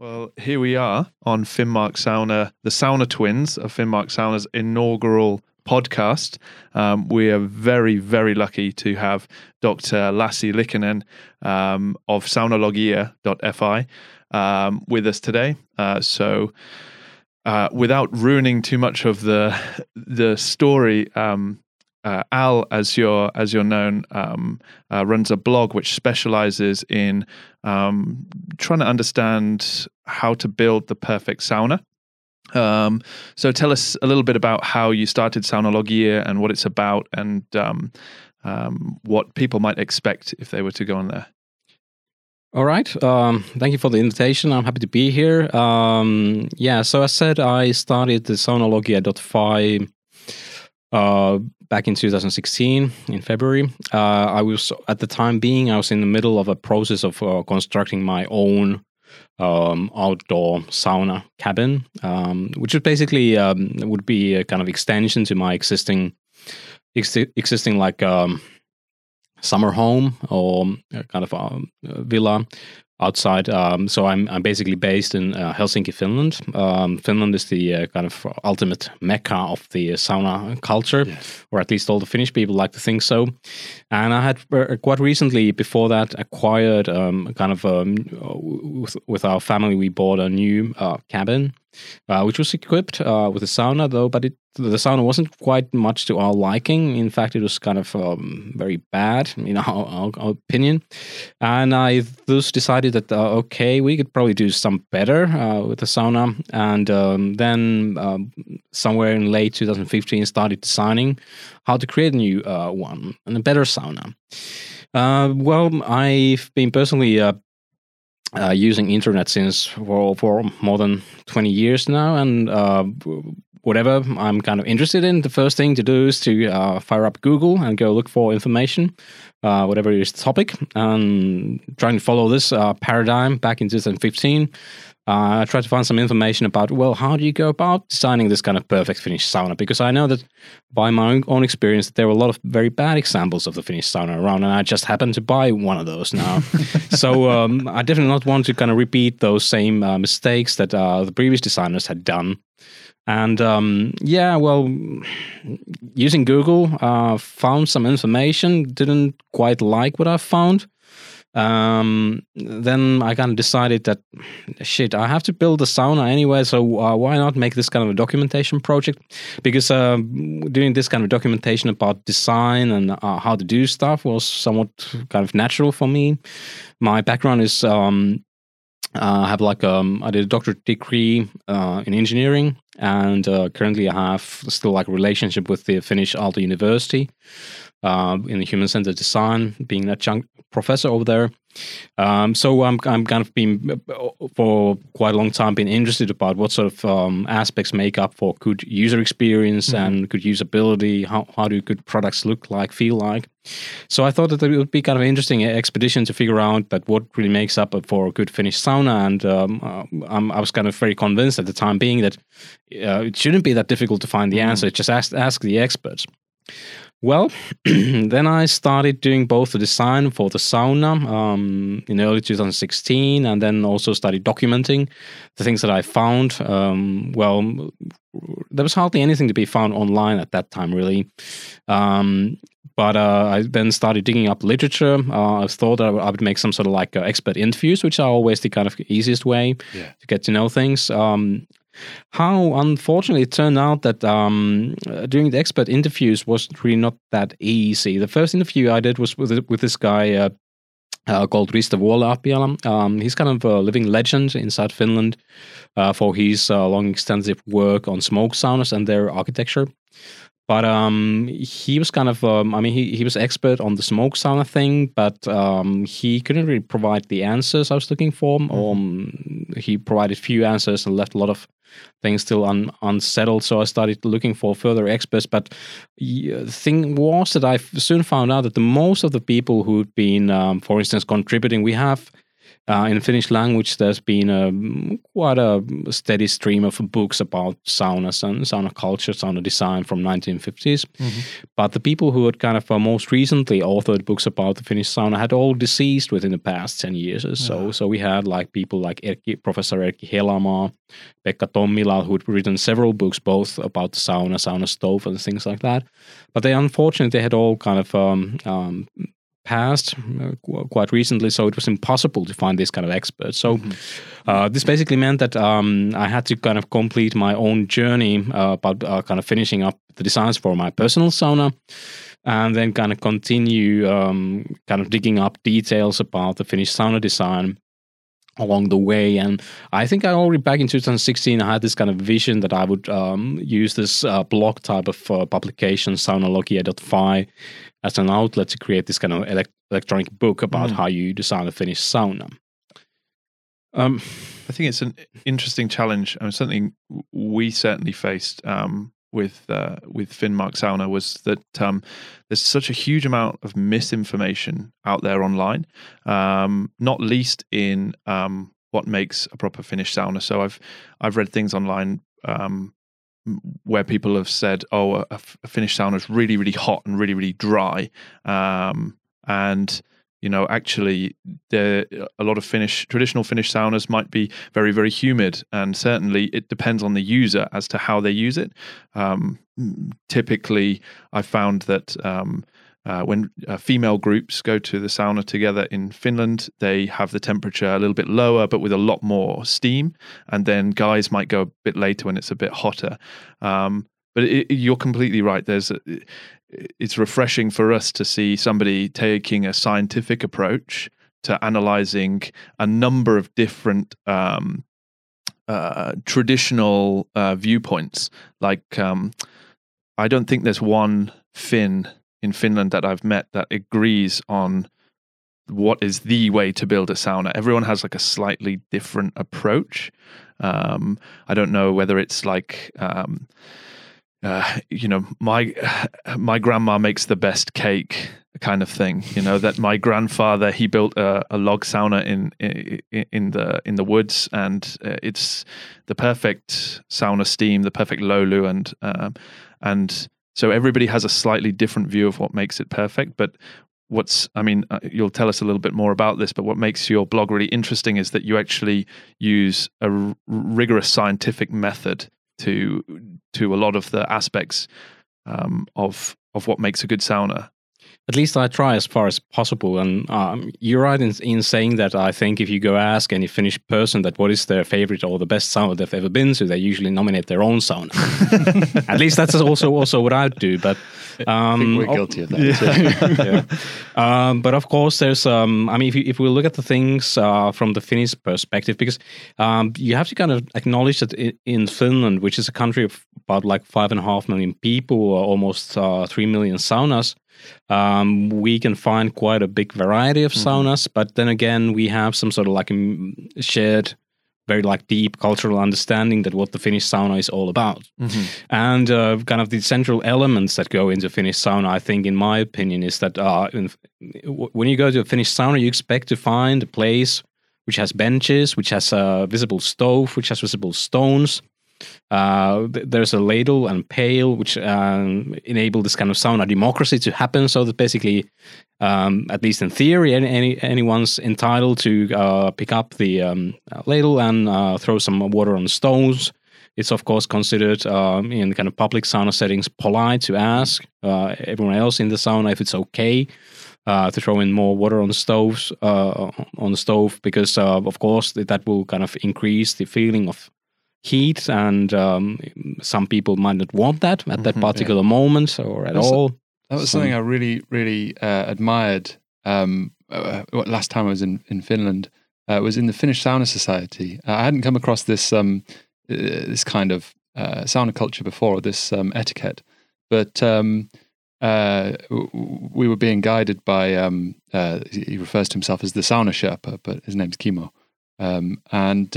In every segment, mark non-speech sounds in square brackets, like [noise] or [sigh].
Well, here we are on Finnmark Sauna, the Sauna Twins of Finnmark Sauna's inaugural podcast. Um, we are very, very lucky to have Dr. Lassi Liikkanen um, of saunologia.fi um, with us today. Uh, so, uh, without ruining too much of the the story, um, uh, Al, as you're as you're known, um, uh, runs a blog which specializes in um, trying to understand how to build the perfect sauna. Um, so tell us a little bit about how you started Saunologia and what it's about, and um, um, what people might expect if they were to go on there. All right. Um, thank you for the invitation. I'm happy to be here. Yeah. So I said I started the Saunologia.fi uh, back in 2016 in February. Uh, I was at the time being I was in the middle of a process of uh, constructing my own um, outdoor sauna cabin, um, which would basically um, would be a kind of extension to my existing ex- existing like um, summer home or kind of um, villa outside. Um, so I'm I'm basically based in uh, Helsinki, Finland. Um, Finland is the uh, kind of ultimate mecca of the sauna culture, yes. or at least all the Finnish people like to think so. And I had uh, quite recently, before that, acquired um, kind of um, with, with, our family, we bought a new uh, cabin uh, which was equipped uh, with a sauna though, but it, the sauna wasn't quite much to our liking. In fact, it was kind of um, very bad in our, [laughs] our, our, opinion. And I thus decided that uh, okay, we could probably do some better uh, with the sauna. And um, then um, somewhere in late 2015, started designing how to create a new uh, one and a better sauna. Uh, well, I've been personally uh, uh, using internet since for, for more than 20 years now and uh, whatever i'm kind of interested in the first thing to do is to uh, fire up google and go look for information uh, whatever is the topic and trying to follow this uh, paradigm back in 2015 uh, I tried to find some information about, well, how do you go about designing this kind of perfect Finnish sauna? Because I know that by my own experience, there were a lot of very bad examples of the Finnish sauna around, and I just happened to buy one of those now. [laughs] so um, I definitely not want to kind of repeat those same uh, mistakes that uh, the previous designers had done. And um, yeah, well, using Google, uh, found some information, didn't quite like what I found. Um, then I kind of decided that shit, I have to build a sauna anyway, so uh, why not make this kind of a documentation project? Because uh, doing this kind of documentation about design and uh, how to do stuff was somewhat kind of natural for me. My background is um, uh, I have like um, I did a doctorate degree uh, in engineering, and uh, currently I have still like a relationship with the Finnish Aalto University uh, in human centered design, being an adjunct professor over there. Um, so I'm I'm kind of been for quite a long time been interested about what sort of um, aspects make up for good user experience mm-hmm. and good usability. How how do good products look like, feel like? So I thought that it would be kind of an interesting expedition to figure out that what really makes up for a good Finnish sauna. And um, uh, i was kind of very convinced at the time being that uh, it shouldn't be that difficult to find the mm-hmm. answer. Just ask ask the experts. Well, [clears throat] then I started doing both the design for the sauna um, in early 2016, and then also started documenting the things that I found. Um, well, there was hardly anything to be found online at that time, really. Um, but uh, I then started digging up literature. Uh, I thought I would make some sort of like uh, expert interviews, which are always the kind of easiest way yeah. to get to know things. Um, how unfortunately it turned out that um, uh, doing the expert interviews was really not that easy. The first interview I did was with with this guy uh, uh, called Risto Vuolle-Apiala. Um, he's kind of a living legend inside Finland uh, for his uh, long extensive work on smoke saunas and their architecture. But um, he was kind of, um, I mean, he, he was expert on the smoke sauna thing, but um, he couldn't really provide the answers I was looking for. Mm-hmm. Um, he provided few answers and left a lot of things still un, unsettled. So I started looking for further experts. But the thing was that I soon found out that the most of the people who'd been, um, for instance, contributing, we have uh, in Finnish language, there's been a quite a steady stream of books about saunas and sauna culture, sauna design from 1950s. Mm-hmm. But the people who had kind of uh, most recently authored books about the Finnish sauna had all deceased within the past 10 years or so. Yeah. So we had like people like Erkki, Professor Erkki Helamaa, Pekka Tommila, who'd written several books both about the sauna, sauna stove, and things like that. But they unfortunately they had all kind of um, um, passed uh, quite recently, so it was impossible to find this kind of expert. So mm-hmm. uh, this basically meant that um, I had to kind of complete my own journey uh, about uh, kind of finishing up the designs for my personal sauna. And then kind of continue um, kind of digging up details about the finished sauna design along the way. And I think I already back in 2016 I had this kind of vision that I would um, use this uh, blog type of uh, publication, saunologia.fi, as an outlet to create this kind of elect- electronic book about mm. how you design a Finnish sauna. Um, I think it's an interesting challenge. I mean, something we certainly faced um, with uh, with Finnmark Sauna was that um, there's such a huge amount of misinformation out there online, um, not least in um, what makes a proper Finnish sauna. So I've I've read things online um, where people have said, "Oh, a, a Finnish sauna is really, really hot and really, really dry," um, and you know, actually, there a lot of Finnish traditional Finnish saunas might be very, very humid, and certainly it depends on the user as to how they use it. Um, typically, I found that um, uh, when uh, female groups go to the sauna together in Finland, they have the temperature a little bit lower, but with a lot more steam. And then guys might go a bit later when it's a bit hotter. Um, but it, you're completely right. There's a, it's refreshing for us to see somebody taking a scientific approach to analyzing a number of different um, uh, traditional uh, viewpoints. Like, um, I don't think there's one Finn in Finland that I've met that agrees on what is the way to build a sauna. Everyone has like a slightly different approach. Um, I don't know whether it's like, um, uh, you know, my my grandma makes the best cake kind of thing. You know that my grandfather he built a, a log sauna in, in, in the in the woods, and uh, it's the perfect sauna steam, the perfect lolu, and um, and so everybody has a slightly different view of what makes it perfect. But what's, I mean, uh, you'll tell us a little bit more about this, but what makes your blog really interesting is that you actually use a r- rigorous scientific method to to a lot of the aspects um, of of what makes a good sauna at least I try as far as possible. And um, you're right in, in, saying that I think if you go ask any Finnish person that what is their favorite or the best sauna they've ever been to, they usually nominate their own sauna. [laughs] At least that's also also what I do. But um, we're guilty of that. Yeah. [laughs] yeah. Um, but of course, there's. Um, I mean, if you, if we look at the things uh, from the Finnish perspective, because um, you have to kind of acknowledge that in Finland, which is a country of about like five and a half million people, or almost uh, three million saunas um, we can find quite a big variety of mm-hmm. saunas, but then again, we have some sort of like a shared, very like deep cultural understanding that what the Finnish sauna is all about, mm-hmm. and uh, kind of the central elements that go into Finnish sauna. I think, in my opinion, is that uh, in, when you go to a Finnish sauna, you expect to find a place which has benches, which has a visible stove, which has visible stones, uh, there's a ladle and pail which um, enable this kind of sauna democracy to happen. So that basically, um, at least in theory, any, any anyone's entitled to uh, pick up the um, ladle and uh, throw some water on stones. It's of course considered um, in kind of public sauna settings polite to ask uh, everyone else in the sauna if it's okay. Uh, to throw in more water on the stoves uh, on the stove because uh, of course that will kind of increase the feeling of heat, and um, some people might not want that at that mm-hmm, particular yeah. moment or at That's all. A, that was so, something I really, really uh, admired. Um, uh, last time I was in in Finland uh, was in the Finnish Sauna Society. Uh, I hadn't come across this um, uh, this kind of uh, sauna culture before, or this um, etiquette, but. Um, we were being guided by um, he refers to himself as the sauna sherpa, but his name's Kimo, um, and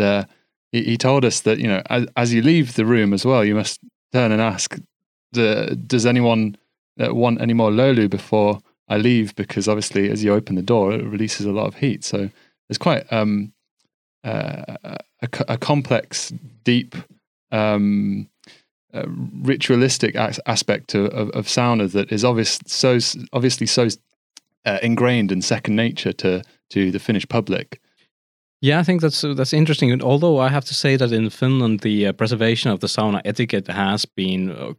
he, he told us that you know as, as, you leave the room as well, you must turn and ask, does anyone uh, want any more lolu before I leave? Because obviously, as you open the door, it releases a lot of heat. So it's quite um, uh, a, a, complex, deep, um, uh, ritualistic as- aspect of, of, of, sauna that is obvious, so obviously so uh, ingrained and second nature to to the Finnish public. Yeah, I think that's that's interesting. Although I have to say that in Finland, the uh, preservation of the sauna etiquette has been uh,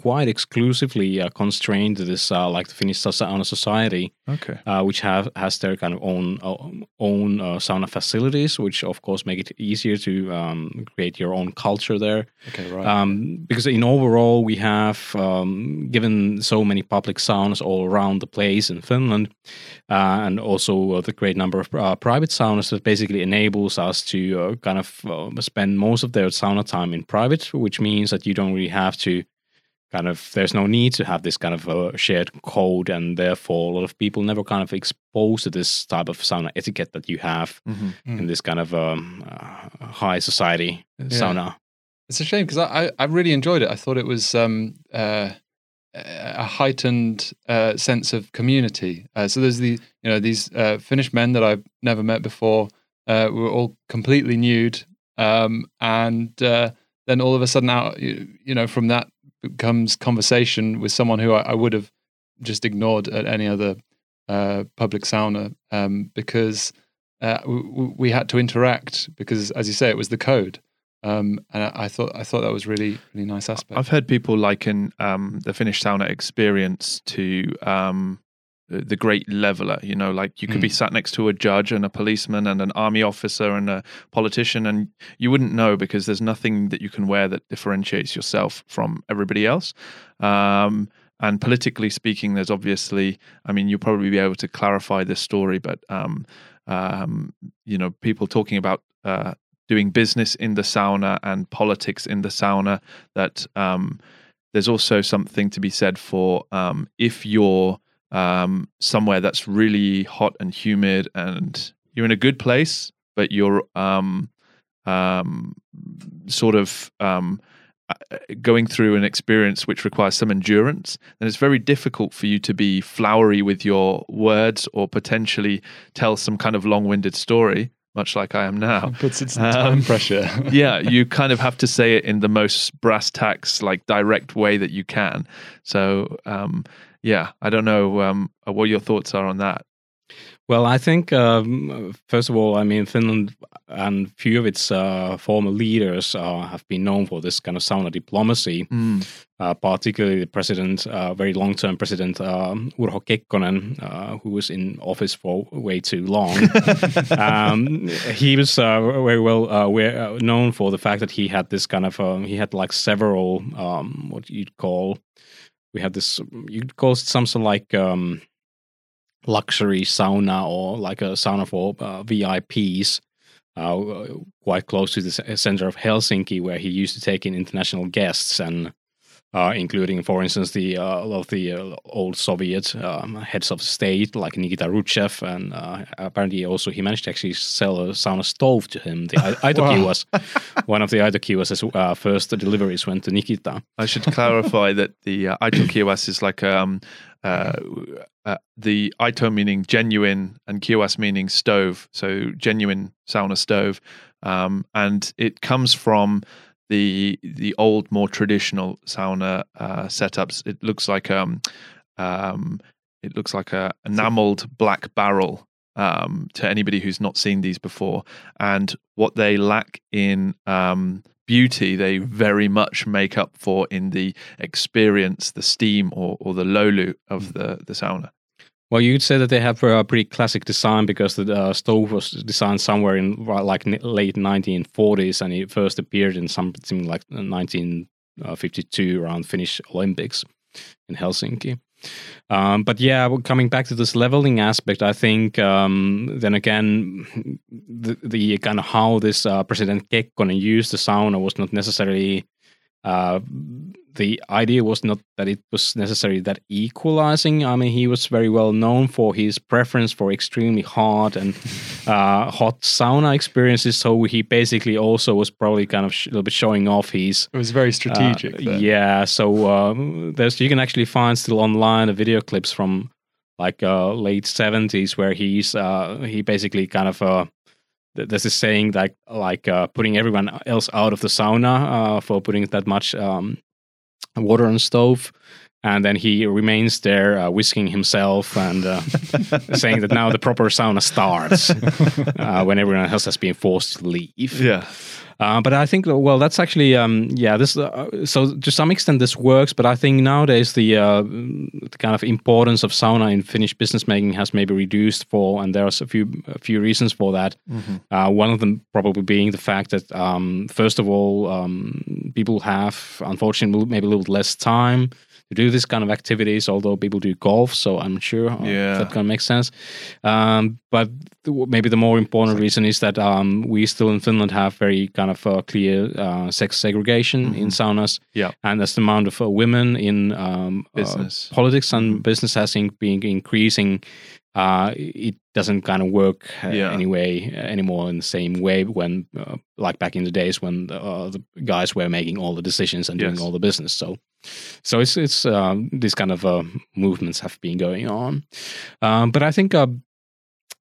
quite exclusively uh, constrained to this, uh, like the Finnish sauna society, okay, uh, which have has their kind of own uh, own sauna facilities, which of course make it easier to um, create your own culture there. Okay, right. Um, because in overall, we have um, given so many public saunas all around the place in Finland, and also the great number of private saunas that basically enables us to uh, kind of uh, spend most of their sauna time in private, which means that you don't really have to kind of there's no need to have this kind of uh, shared code and therefore a lot of people never kind of exposed to this type of sauna etiquette that you have mm-hmm. in mm. this kind of um, uh, high society yeah. sauna it's a shame because I, I really enjoyed it i thought it was um, uh, a heightened uh, sense of community uh, so there's the you know these finnish men that i've never met before uh, we were all completely nude, um, and uh, then all of a sudden, out you, you, know, from that comes conversation with someone who I, I would have just ignored at any other uh, public sauna um, because uh, we, we, had to interact because, as you say, it was the code. Um, and I, I, thought I thought that was really really nice aspect. I've heard people liken um, the Finnish sauna experience to um, the great leveler you know like you could mm. be sat next to a judge and a policeman and an army officer and a politician and you wouldn't know because there's nothing that you can wear that differentiates yourself from everybody else um, and politically speaking there's obviously i mean you'll probably be able to clarify this story but um, um, you know people talking about uh, doing business in the sauna and politics in the sauna that um, there's also something to be said for um, if you're um, somewhere that's really hot and humid and you're in a good place, but you're um, um, sort of um, uh, going through an experience which requires some endurance, then it's very difficult for you to be flowery with your words or potentially tell some kind of long winded story. Much like I am now, [laughs] puts its time um, pressure. [laughs] yeah, you kind of have to say it in the most brass tacks, like direct way that you can. So, um, yeah, I don't know um, uh, what your thoughts are on that. Well, I think um, first of all, I mean Finland and few of its uh, former leaders uh, have been known for this kind of sauna diplomacy. Mm. Uh, particularly the president, uh, very long-term president um, Urho Kekkonen, uh, who was in office for way too long. [laughs] um, he was uh, very well known for the fact that he had this kind of um, he had like several um, what you'd call we have this you call it something like um, luxury sauna or like a sauna for uh, VIPs. Uh, quite close to the center of Helsinki, where he used to take in international guests and uh, including, for instance, the uh, of the uh, old Soviet um, heads of state like Nikita Khrushchev, and uh, apparently also he managed to actually sell a sauna stove to him. The [laughs] Aito was [laughs] one of the Aito Kiuas' uh, first deliveries went to Nikita. I should clarify that the uh, Aito Kiuas is like um, uh, uh, the Aito meaning genuine and Kiuas meaning stove, so genuine sauna stove, um, and it comes from the the old, more traditional sauna uh, setups. It looks like um, um, it looks like a enameled black barrel um, to anybody who's not seen these before. And what they lack in um, beauty, they very much make up for in the experience, the steam or, or the lolu of mm. the, the sauna. Well, you'd say that they have a pretty classic design because the uh, stove was designed somewhere in like late 1940s, and it first appeared in something like 1952 around Finnish Olympics in Helsinki. Um, but yeah, coming back to this leveling aspect, I think um, then again, the, the, kind of how this uh, President Kekkonen used the sauna was not necessarily uh, the idea was not that it was necessarily that equalizing. I mean, he was very well known for his preference for extremely hard and [laughs] uh, hot sauna experiences. So he basically also was probably kind of a little bit showing off his. It was very strategic. Uh, yeah. So um, there's you can actually find still online the video clips from like uh, late 70s where he's uh, he basically kind of uh, th- there's this saying like like uh, putting everyone else out of the sauna uh, for putting that much um, water on stove. And then he remains there, uh, whisking himself and uh, [laughs] saying that now the proper sauna starts [laughs] uh, when everyone else has been forced to leave. Yeah. Uh, but I think, well, that's actually, um, yeah, this. Uh, so to some extent, this works. But I think nowadays the, uh, the kind of importance of sauna in Finnish business making has maybe reduced for, and there's a few a few reasons for that. Mm-hmm. Uh, one of them probably being the fact that, um, first of all, um, people have unfortunately maybe a little less time to do this kind of activities. Although people do golf, so I'm sure uh, Yeah. that kind of makes sense. Um, but th- maybe the more important reason is that um, we still in Finland have very kind of uh, clear uh, sex segregation in saunas. Yeah. and as the amount of uh, women in um, uh, Business. politics and business has in, been increasing. Uh, it doesn't kind of work uh, Yeah. anyway anymore in the same way when, uh, like back in the days when uh, the guys were making all the decisions and doing Yes. all the business. So, so it's it's um, these kind of uh, movements have been going on, um, but I think.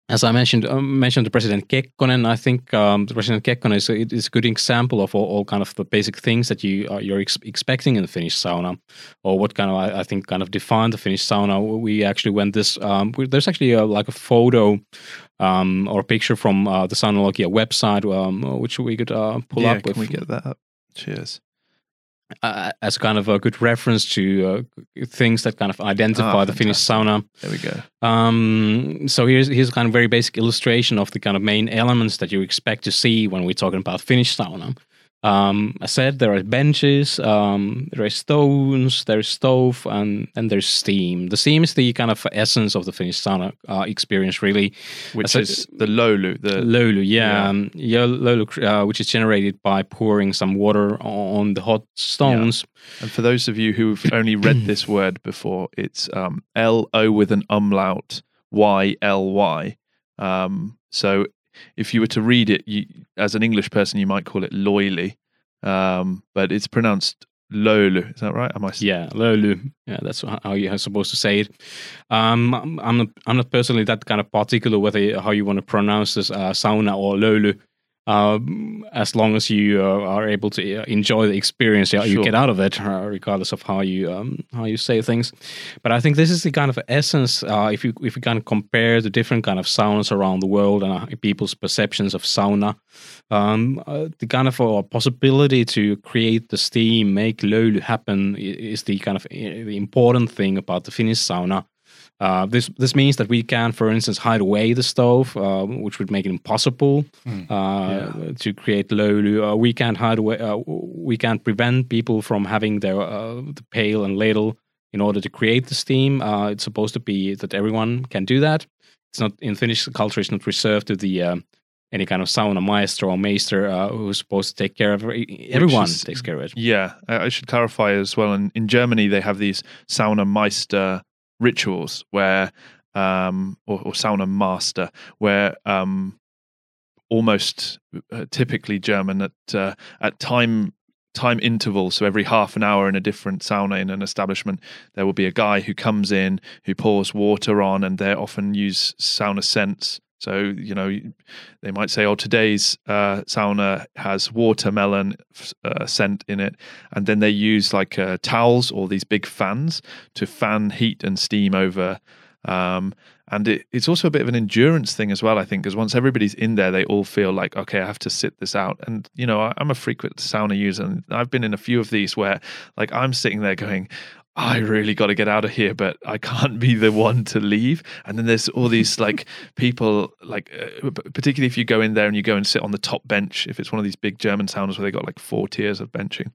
As I mentioned, um, mentioned the President Kekkonen. I think um, the President Kekkonen is a, is a good example of all, all kind of the basic things that you uh, you're ex- expecting in the Finnish sauna, or what kind of I, I think kind of define the Finnish sauna. We actually went this. Um, we, there's actually a, like a photo um, or picture from uh, the Saunologia website, um, which we could uh, pull yeah, up. can if- we get that up? Cheers. Uh, as kind of a good reference to uh, things that kind of identify Ah, the Finnish sauna. There we go. Um, so here's here's a kind of very basic illustration of the kind of main elements that you expect to see when we're talking about Finnish sauna. Um, I said there are benches, um, there are stones, there's stove, and and there's steam. The steam is the kind of essence of the Finnish sauna uh, experience, really. Which So- is the Lolu. The Lolu, yeah, yeah. um, yeah, Lolu, uh, which is generated by pouring some water on the hot stones. and for those of you who've [coughs] only read this word before, it's um, L O with an umlaut Y L Y. Um, so if you were to read it, you, as an English person, you might call it loily, um, but it's pronounced Lolu. Is that right? Am I? Yeah, löyly. Yeah, that's how you're supposed to say it. Um, I'm not, I'm not personally that kind of particular whether how you want to pronounce this uh, sauna or löyly. Um, as long as you uh, are able to uh, enjoy the experience yeah, you Sure. get out of it, uh, regardless of how you um, how you say things. But I think this is the kind of essence. Uh, if you if you kind of compare the different kind of saunas around the world and uh, people's perceptions of sauna, um, uh, the kind of uh, possibility to create the steam, make löyly happen, is the kind of the important thing about the Finnish sauna. Uh, this this means that we can, for instance, hide away the stove, uh, which would make it impossible Hmm. uh, to create löyly. Uh, we can't hide away. Uh, we can't prevent people from having their uh, the pail and ladle in order to create the steam. Uh, it's supposed to be that everyone can do that. It's not in Finnish culture. It's not reserved to the any kind of sauna maestro or meister uh, who's supposed to take care of. Everyone is- takes care of it. Yeah, I I should clarify as well. In, in Germany, they have these sauna meister rituals where, um, or, or sauna master, where um, almost uh, typically German at uh, at time time intervals. So every half an hour in a different sauna in an establishment, there will be a guy who comes in who pours water on, and they often use sauna scents. So you know, they might say, "Oh, today's uh, sauna has watermelon uh, scent in it," and then they use like uh, towels or these big fans to fan heat and steam over. Um, and it, it's also a bit of an endurance thing as well, I think, because once everybody's in there, they all feel like, okay, I have to sit this out. And you know, I, I'm a frequent sauna user, and I've been in a few of these where, like, I'm sitting there going. I really got to get out of here, but I can't be the one to leave. And then there's all these like [laughs] people, like uh, particularly if you go in there and you go and sit on the top bench, if it's one of these big German saunas where they got like four tiers of benching,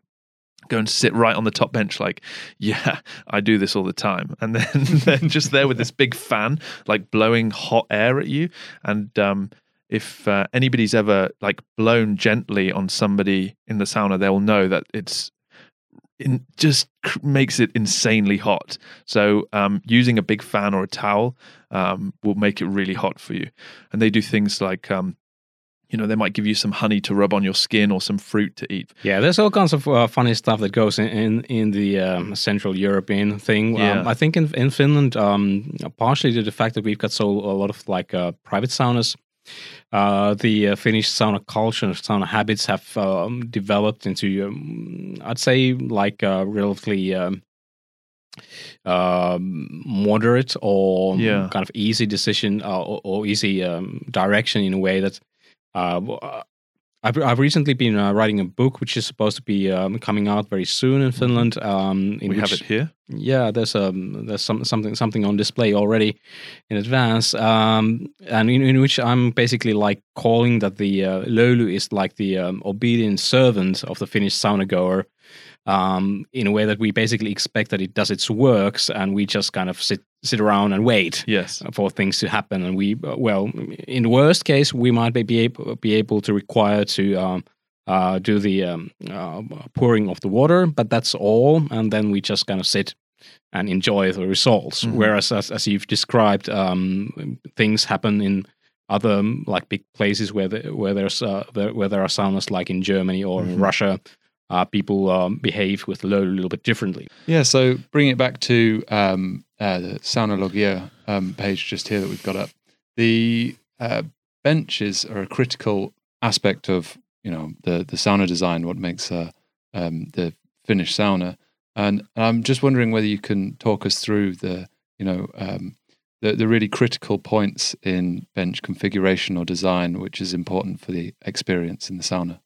go and sit right on the top bench, like, yeah, I do this all the time. And then [laughs] they're just there with this big fan, like blowing hot air at you. And um, if uh, anybody's ever like blown gently on somebody in the sauna, they'll know that it's in, just cr- makes it insanely hot. So um, using a big fan or a towel um, will make it really hot for you. And they do things like, um, you know, they might give you some honey to rub on your skin or some fruit to eat. Yeah, there's all kinds of uh, funny stuff that goes in in, in the um, Central European thing. Yeah. Um, I think in in Finland, um, partially due to the fact that we've got so a lot of like uh, private saunas, uh, the uh, Finnish sauna culture and sauna habits have um, developed into, um, I'd say, like a relatively um, um, moderate or Yeah. kind of easy decision uh, or, or easy um, direction in a way that. I've, I've recently been uh, writing a book which is supposed to be um, coming out very soon in Finland. Um, in we have it here. yeah, there's um there's some something something on display already in advance, um, and in, in which I'm basically like calling that the uh, löyly is like the um, obedient servant of the Finnish sauna goer, um, in a way that we basically expect that it does its works, and we just kind of sit sit around and wait Yes. for things to happen. And we, well, in the worst case, we might be able be able to require to um, uh, do the um, uh, pouring of the water, but that's all. And then we just kind of sit and enjoy the results. Mhm. Whereas, as, as you've described, um, things happen in other like big places where the, where there's uh, there, where there are saunas, like in Germany or in Mhm. Russia. Uh, people um, behave with load a little bit differently. Yeah, so bring it back to um, uh, the Saunologia um, page just here that we've got up. The uh, benches are a critical aspect of you know the the sauna design, what makes uh, the Finnish sauna, and I'm just wondering whether you can talk us through the you know um, the the really critical points in bench configuration or design, which is important for the experience in the sauna.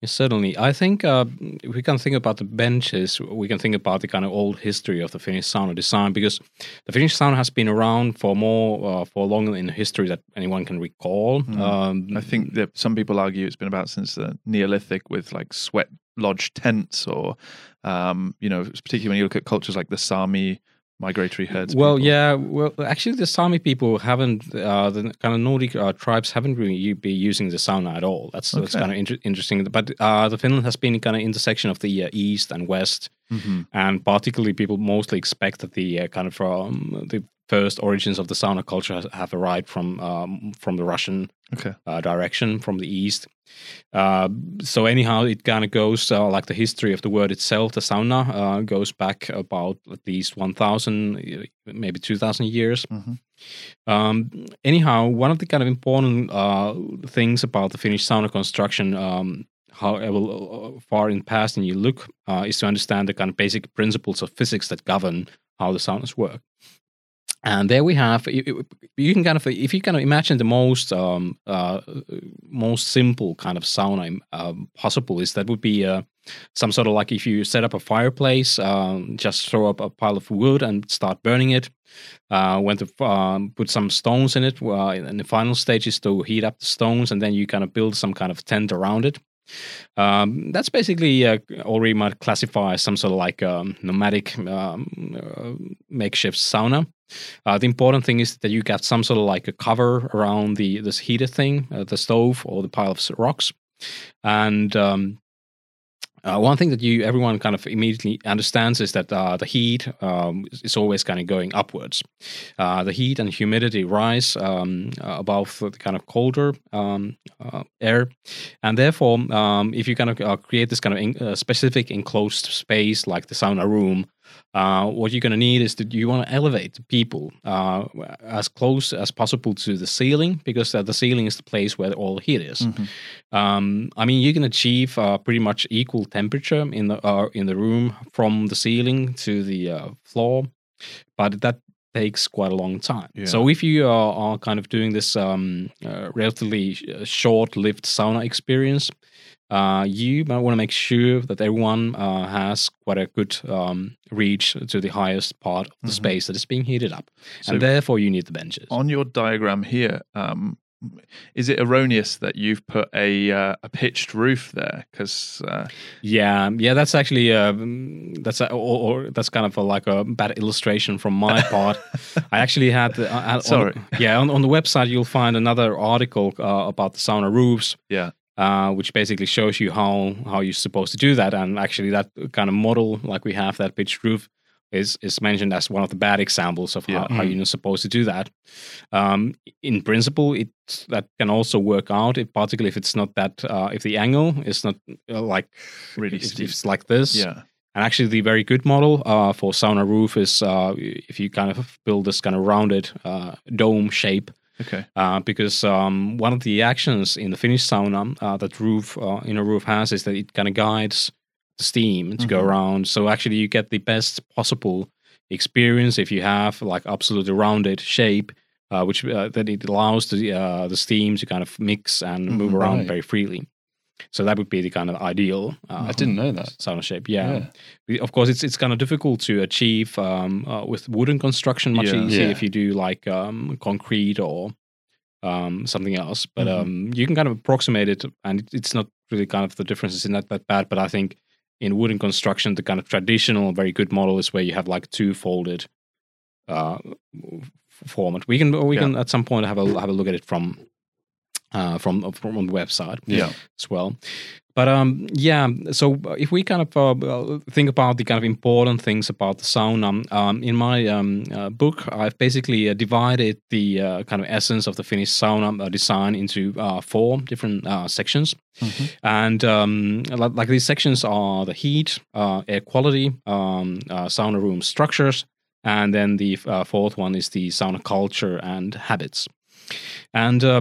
Yes, certainly. I think uh, we can think about the benches, we can think about the kind of old history of the Finnish sauna design because the Finnish sauna has been around for more uh, for longer in history that anyone can recall. Mm. Um, I think that some people argue it's been about since the Neolithic with like sweat lodge tents or, um, you know, particularly when you look at cultures like the Sami migratory herds. Well, people. yeah. Well, actually, the Sami people haven't, uh, the kind of Nordic uh, tribes haven't really been using the sauna at all. That's that's kind of inter- interesting. But uh, the Finland has been kind of intersection of the uh, east and west, Mhm. and particularly people mostly expect that the uh, kind of um, the first origins of the sauna culture have arrived from um, from the Russian Okay. uh, direction from the east. Uh, so anyhow, it kind of goes uh, like the history of the word itself. The sauna uh, goes back about at least one thousand, maybe two thousand years. Mhm. Um, anyhow, one of the kind of important uh, things about the Finnish sauna construction, um, however uh, far in past and you look, uh, is to understand the kind of basic principles of physics that govern how the saunas work. And there we have. You you- can kind of, if you kind of imagine the most, um, uh, most simple kind of sauna um, possible, is that would be uh, some sort of like if you set up a fireplace, um, just throw up a pile of wood and start burning it. Uh, when to um, put some stones in it, uh, and the final stage is to heat up the stones, and then you kind of build some kind of tent around it. Um, that's basically uh, already might classify as some sort of like um, nomadic um, uh, makeshift sauna. Uh, the important thing is that you got some sort of like a cover around the this heater thing, uh, the stove or the pile of rocks, and um, uh, one thing that you everyone kind of immediately understands is that uh, the heat um, is- always kind of going upwards. Uh, the heat and humidity rise um, uh, above the kind of colder um, uh, air, and therefore, um, if you kind of uh, create this kind of in, specific enclosed space like the sauna room, uh, what you're going to need is that you want to elevate the people uh, as close as possible to the ceiling because uh, the ceiling is the place where all the heat is. Mhm. Um, I mean, you can achieve uh, pretty much equal temperature in the uh, in the room from the ceiling to the uh, floor, but that takes quite a long time. Yeah. So if you are, are kind of doing this um, uh, relatively short-lived sauna experience, uh, you might want to make sure that everyone uh, has quite a good um, reach to the highest part of the Mhm. space that is being heated up, So and therefore you need the benches. on your diagram here, um, is it erroneous that you've put a uh, a pitched roof there? Because uh, Yeah, yeah, that's actually uh, that's a, or, or that's kind of a, like a bad illustration from my part. I [laughs] actually had, the- I had on- Sorry. yeah, on, on the website you'll find another article uh, about the sauna roofs. Yeah. Uh, which basically shows you how how you're supposed to do that, and actually that kind of model, like we have that pitched roof, is is mentioned as one of the bad examples of Yeah. how, how you're not supposed to do that. Um, in principle, it that can also work out, if, particularly if it's not that uh, if the angle is not uh, like Really if, if steep. it's like this. yeah, And actually, the very good model uh, for sauna roof is uh, if you kind of build this kind of rounded uh, dome shape Okay. uh, because um, one of the actions in the Finnish sauna uh, that roof uh, inner roof has is that it kind of guides the steam to go Mhm. around. So actually, you get the best possible experience if you have like absolutely rounded shape, uh, which uh, that it allows the uh, the steam to kind of mix and move Mhm. around Right. very freely. So that would be the kind of ideal. Uh, I didn't know that. sauna shape. Yeah. We- Of course, it's it's kind of difficult to achieve um, uh, with wooden construction. Much Yeah. easier Yeah. if you do like um, concrete or um, something else. But Mhm. um, you can kind of approximate it, and it, it's not really kind of the differences in that that bad. But I think in wooden construction, the kind of traditional, very good model is where you have like two folded uh, format. We can we Yeah. can at some point have a have a look at it from. Uh, from from on the website Yeah. as well. But um, yeah, so if we kind of uh, think about the kind of important things about the sauna, um, in my um, uh, book, I've basically uh, divided the uh, kind of essence of the Finnish sauna uh, design into uh, four different uh, sections. Mhm. And um, like, like these sections are the heat, uh, air quality, um, uh, sauna room structures, and then the uh, fourth one is the sauna culture and habits. And uh,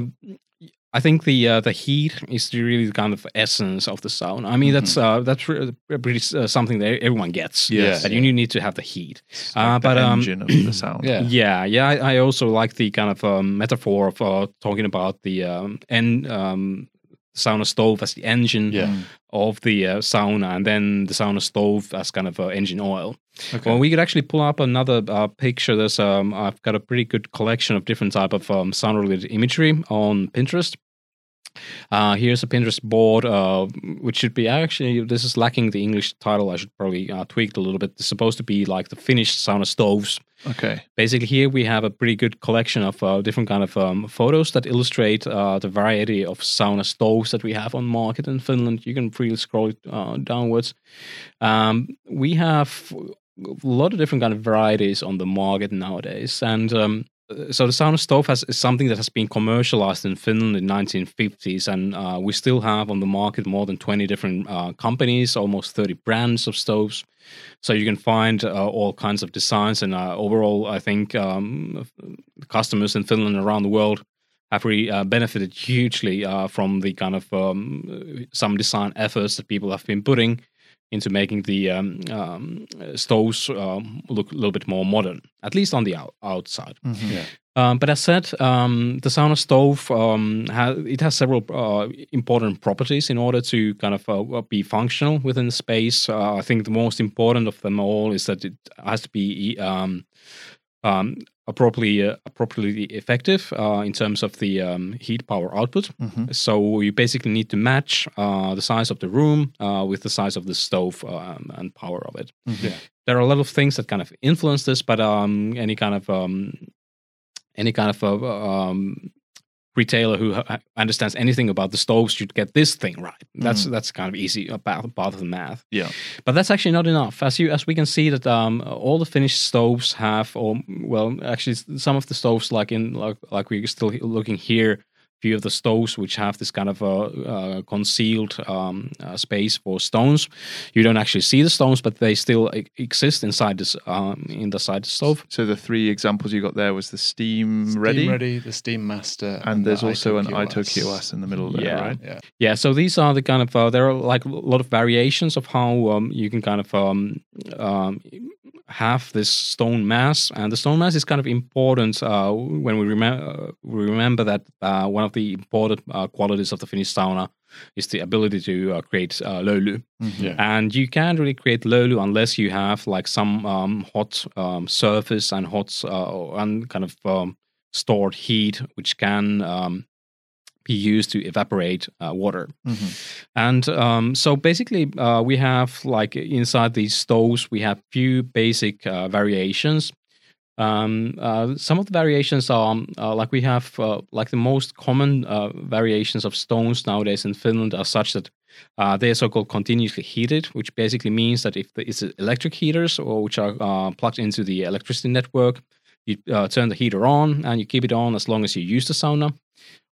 I think the uh, the heat is really the kind of essence of the sauna. I mean, that's uh, that's re- pretty uh, something that everyone gets. Yes. that you need to have the heat. Uh, like the but, um, engine of the sauna. [clears throat] Yeah. Yeah, yeah. I, I also like the kind of um, metaphor of uh, talking about the um, en- um, sauna stove as the engine Yeah. Mm. of the uh, sauna, and then the sauna stove as kind of uh, engine oil. Okay. Well, we could actually pull up another uh, picture. There's um, I've got a pretty good collection of different type of um, sauna-related imagery on Pinterest. Uh, here's a Pinterest board, uh, which should be actually this is lacking the English title. I should probably uh, tweak it a little bit. It's supposed to be like the Finnish sauna stoves. Okay. Basically, here we have a pretty good collection of uh, different kind of um, photos that illustrate uh, the variety of sauna stoves that we have on market in Finland. You can freely scroll it uh, downwards. Um, we have a lot of different kind of varieties on the market nowadays, and um, so the sauna stove has is something that has been commercialized in Finland in 1950s, and uh, we still have on the market more than 20 different uh, companies, almost 30 brands of stoves. So you can find uh, all kinds of designs, and uh, overall, I think um, customers in Finland and around the world have really uh, benefited hugely uh, from the kind of um, some design efforts that people have been putting into making the um, um, stoves um, look a little bit more modern, at least on the out- outside. Mhm. Yeah. Um, but as said, um, the sauna stove um, ha- it has several uh, important properties in order to kind of uh, be functional within the space. Uh, I think the most important of them all is that it has to be um, um, appropriately uh, appropriately effective uh, in terms of the um, heat power output. Mhm. So you basically need to match uh, the size of the room uh, with the size of the stove um, and power of it. Mhm. Yeah. There are a lot of things that kind of influence this, but um, any kind of um, any kind of uh, um, retailer who understands anything about the stoves should get this thing right. That's Mm. that's kind of easy about part of the math. Yeah. But that's actually not enough. As you as we can see that um, all the Finnish stoves have, or well, actually some of the stoves like in like like we're still looking here, few of the stoves which have this kind of a uh, concealed um, uh, space for stones. You don't actually see the stones, but they still e- exist inside this um, inside the side stove. So the three examples you got there was the Steam, Steam Ready, ready, the Steam Master, and the there's also an ITO Ito in the middle there, Yeah. right? Yeah. Yeah, so these are the kind of uh, there are like a lot of variations of how um, you can kind of um, um, have this stone mass, and the stone mass is kind of important uh, when we remember uh, we remember that uh, one of the important uh, qualities of the Finnish sauna is the ability to uh, create uh, löyly. Mhm. Yeah. And you can't really create löyly unless you have like some um, hot um, surface and hot uh, and kind of um, stored heat, which can um, be used to evaporate uh, water. Mhm. And um, so basically, uh, we have like inside these stoves, we have few basic uh, variations. Um, uh, some of the variations are um, uh, like we have uh, like the most common uh, variations of stones nowadays in Finland are such that uh, they are so-called continuously heated, which basically means that if it's electric heaters or which are uh, plugged into the electricity network, you uh, turn the heater on and you keep it on as long as you use the sauna.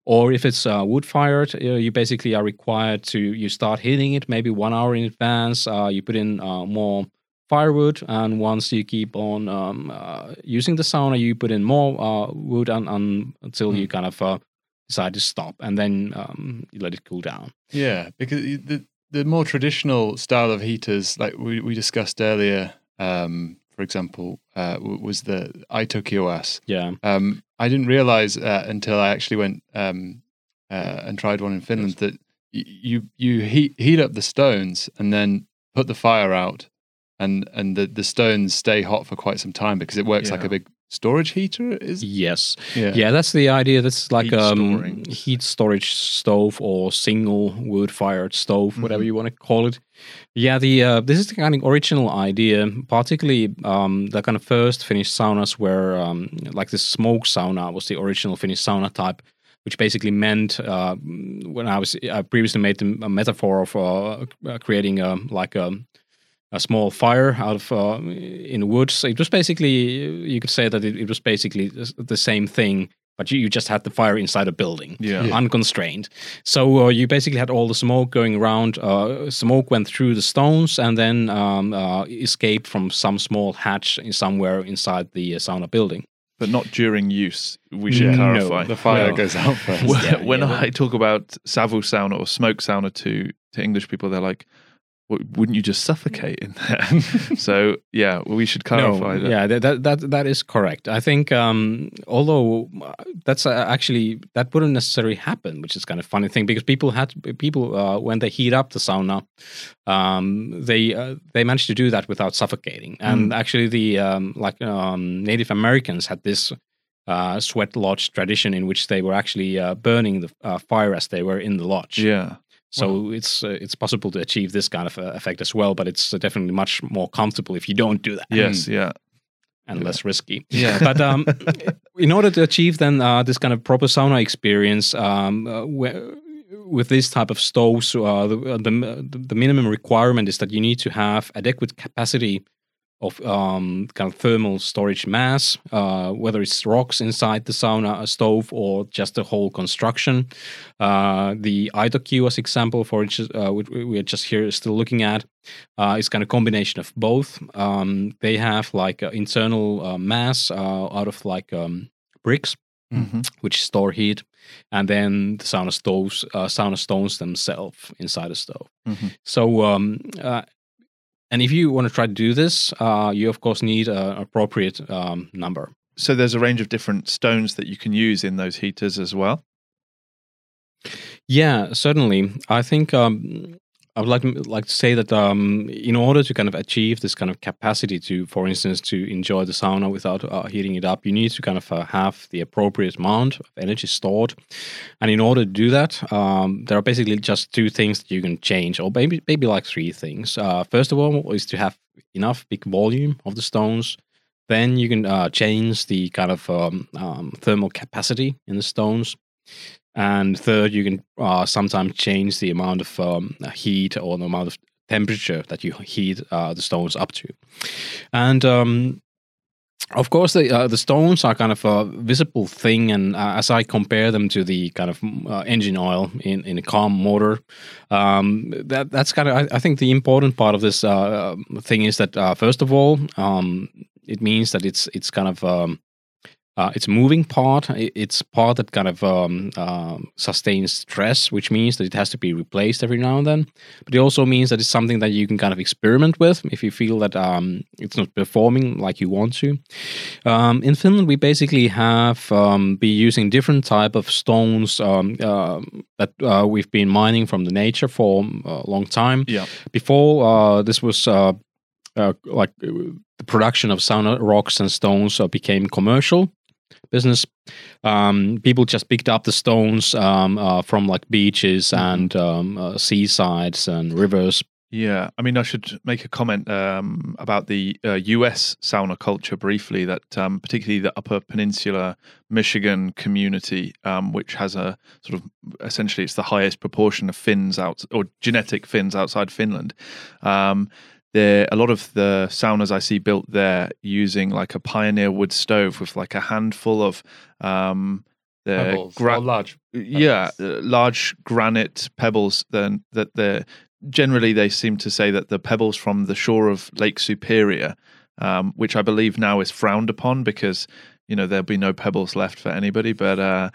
Or if it's uh, wood fired, uh, you basically are required to you start heating it maybe one hour in advance. Uh, you put in uh, more firewood, and once you keep on um, uh, using the sauna, you put in more uh, wood and, and until you kind of uh, decide to stop, and then um, you let it cool down. Yeah, because the the more traditional style of heaters, like we, we discussed earlier, um, for example, uh, was the Aitokiuas. Yeah, Um, I didn't realize uh, until I actually went um, uh, and tried one in Finland that y- you you heat heat up the stones and then put the fire out, and and the, the stones stay hot for quite some time because it works like a big storage heater. Is yes, yeah. That's the idea. That's like Heat um, storing. heat storage stove or single wood fired stove, whatever Mhm. you want to call it. Yeah, the uh, this is the kind of original idea. Particularly, um, the kind of first Finnish saunas were um, like this smoke sauna was the original Finnish sauna type, which basically meant uh, when I was I previously made the a metaphor of uh, uh, creating a like a a small fire out of uh, in woods. It was basically you could say that it, it was basically the same thing, but you, you just had the fire inside a building Yeah. Yeah. unconstrained. So uh, you basically had all the smoke going around. Uh, smoke went through the stones and then um, uh, escaped from some small hatch in somewhere inside the uh, sauna building. But not during use. We should Yeah. clarify. the fire No. goes out [laughs] first. when, Yeah, when yeah, I talk about savu sauna or smoke sauna to to English people, they're like, "W- "Wouldn't you just suffocate in there?" [laughs] so yeah, we should clarify no, that. Yeah, that, that that is correct. I think um, although uh, that's uh, actually that wouldn't necessarily happen, which is kind of funny thing because people had people uh, when they heat up the sauna, um, they uh, they managed to do that without suffocating. And Mm. actually, the um, like um, Native Americans had this. Uh, sweat lodge tradition in which they were actually uh, burning the uh, fire as they were in the lodge. yeah. So it's uh, it's possible to achieve this kind of uh, effect as well, but it's uh, definitely much more comfortable if you don't do that Yes. Yeah. and Yeah. less risky. [laughs] Yeah. But um, in order to achieve then uh, this kind of proper sauna experience, um, uh, where, with this type of stoves, uh, the, uh, the the minimum requirement is that you need to have adequate capacity of um, kind of thermal storage mass, uh, whether it's rocks inside the sauna stove or just the whole construction. Uh, the Aitokiuas as example, for which uh, which we are just here still looking at, uh, is kind of combination of both. Um, they have like uh, internal uh, mass uh, out of like um, bricks Mhm. which store heat, and then the sauna stoves, uh, sauna stones themselves inside the stove. Mhm. So, um, uh, and if you want to try to do this, uh, you of course need an appropriate um, number. So there's a range of different stones that you can use in those heaters as well. Yeah, certainly. I think um, I would like to, like to say that um, in order to kind of achieve this kind of capacity to, for instance, to enjoy the sauna without uh, heating it up, you need to kind of uh, have the appropriate amount of energy stored. And in order to do that, um, there are basically just two things that you can change, or maybe maybe like three things. Uh, first of all, is to have enough big volume of the stones. Then you can uh, change the kind of um, um, thermal capacity in the stones. And third, you can uh, sometimes change the amount of um, heat or the amount of temperature that you heat uh, the stones up to. And um, of course, the uh, the stones are kind of a visible thing, and uh, as I compare them to the kind of uh, engine oil in, in a car motor, um, that that's kind of I, I think the important part of this uh, thing is that uh, first of all, um, it means that it's it's kind of um, uh, it's a moving part. It's part that kind of um, um, sustains stress, which means that it has to be replaced every now and then. But it also means that it's something that you can kind of experiment with if you feel that um, it's not performing like you want to. Um, in Finland, we basically have um, been using different type of stones um, uh, that uh, we've been mining from the nature for a long time. Yeah. Before uh, this was. Uh, uh, like uh, the production of sauna rocks and stones uh, became commercial business. Um, people just picked up the stones um, uh, from like beaches Mhm. and um, uh, seasides and rivers. Yeah, I mean, I should make a comment um, about the uh, US sauna culture briefly. That um, particularly the Upper Peninsula Michigan community, um, which has a sort of essentially it's the highest proportion of Finns out or genetic Finns outside Finland. There, a lot of the saunas I see built there using like a pioneer wood stove with like a handful of um, the Pebbles, gra- or large. yeah, uh, large granite pebbles then that they're generally they seem to say that the pebbles from the shore of Lake Superior, um, which I believe now is frowned upon because you know there'll be no pebbles left for anybody. But uh,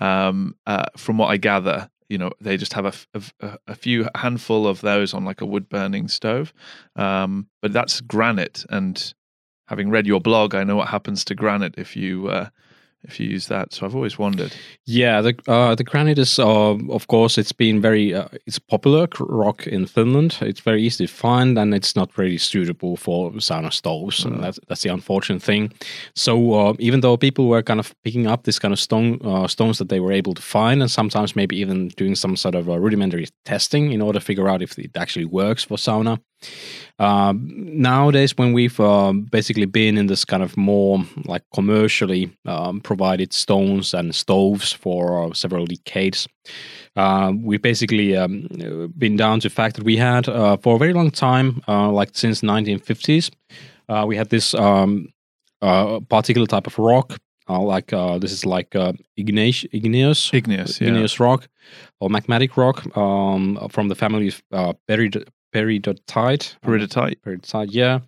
um, uh, from what I gather, you know they just have a a few handful of those on like a wood burning stove. Um, but that's granite, and having read your blog, I know what happens to granite if you uh, if you use that. So I've always wondered. Yeah, the uh, the granite is, uh, of course, it's been very uh, it's popular rock in Finland. It's very easy to find, and it's not really suitable for sauna stoves. And that's that's the unfortunate thing. So uh, even though people were kind of picking up this kind of stone uh, stones that they were able to find, and sometimes maybe even doing some sort of uh, rudimentary testing in order to figure out if it actually works for sauna. Um, nowadays, when we've uh, basically been in this kind of more like commercially um, provided stones and stoves for uh, several decades, uh, we've basically um, been down to the fact that we had uh, for a very long time, uh, like since 1950s, uh, we had this um, uh, particular type of rock. Uh, like uh, this is like uh, igneous, igneous, Igneous, yeah. igneous rock or magmatic rock um, from the family of uh, perid- peridotite. Peridotite. Peridotite, yeah.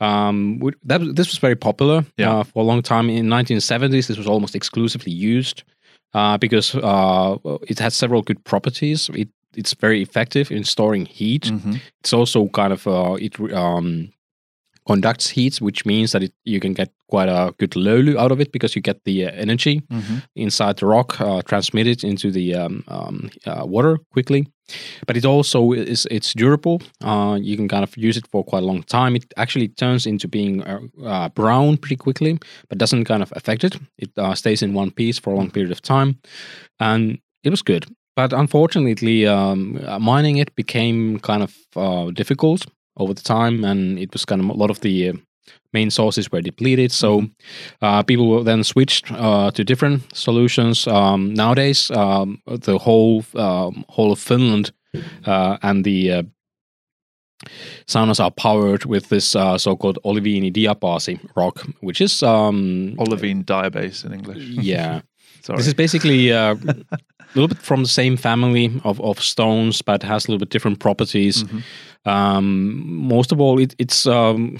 Um, that this was very popular Yeah. uh, for a long time. In 1970s, this was almost exclusively used uh, because uh, it has several good properties. It it's very effective in storing heat. hmm It's also kind of uh, it um, conducts heat, which means that it, you can get quite a good löyly out of it because you get the uh, energy hmm inside the rock uh, transmitted into the um, um, uh, water quickly. But it also is it's durable. Uh, you can kind of use it for quite a long time. It actually turns into being uh, uh, brown pretty quickly, but doesn't kind of affect it. It uh, stays in one piece for a long period of time, and it was good. But unfortunately, um, mining it became kind of uh, difficult over the time, and it was kind of a lot of the uh, main sources were depleted. So uh, people were then switched uh, to different solutions. Um, nowadays, um, the whole um, whole of Finland uh, and the uh, saunas are powered with this uh, so-called oliviinidiabaasi rock, which is um, Olivine diabase in English. [laughs] yeah. [laughs] Sorry. This is basically uh, a [laughs] little bit from the same family of, of stones, but has a little bit different properties. Mhm. Um, most of all, it, it's um,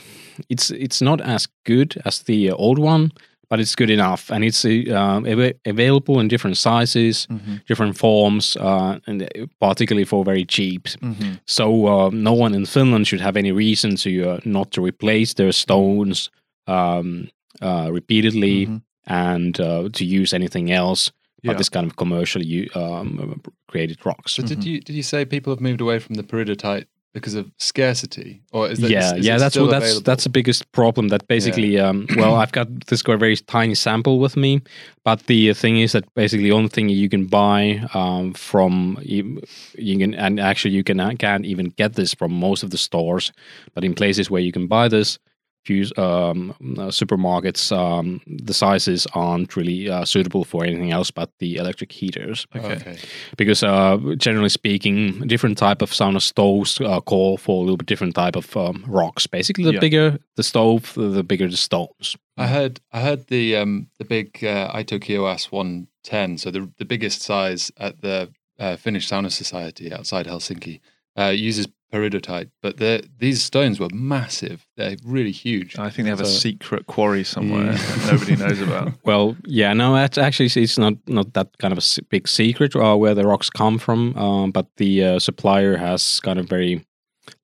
it's it's not as good as the old one, but it's good enough, and it's uh, ava- available in different sizes, Mhm. different forms, uh, and particularly for very cheap. Mhm. So uh, no one in Finland should have any reason to uh, not to replace their stones um, uh, repeatedly Mhm. and uh, to use anything else Yeah. but this kind of commercially um, created rocks. So did you did you say people have moved away from the peridotite because of scarcity, or is that yeah, is yeah, that's what that's available? that's the biggest problem. That basically, um, well, I've got this very tiny sample with me, but the thing is that basically the only thing you can buy um, from you, you can and actually you can can't even get this from most of the stores, but in places where you can buy this. Few um, uh, supermarkets, um, the sizes aren't really uh, suitable for anything else but the electric heaters. Okay. okay. because uh, generally speaking, different type of sauna stoves uh, call for a little bit different type of um, rocks. Basically, the Yeah. bigger the stove, the, the bigger the stones. I heard I heard the um the big uh, Aitokiuas 110, so the the biggest size at the uh, Finnish Sauna Society outside Helsinki, uh, uses peridotite, but these stones were massive. They're really huge. I think they have a secret quarry somewhere Yeah. that nobody knows [laughs] about. Well, yeah, no, that's actually it's not not that kind of a big secret uh, where the rocks come from, um, but the uh, supplier has kind of very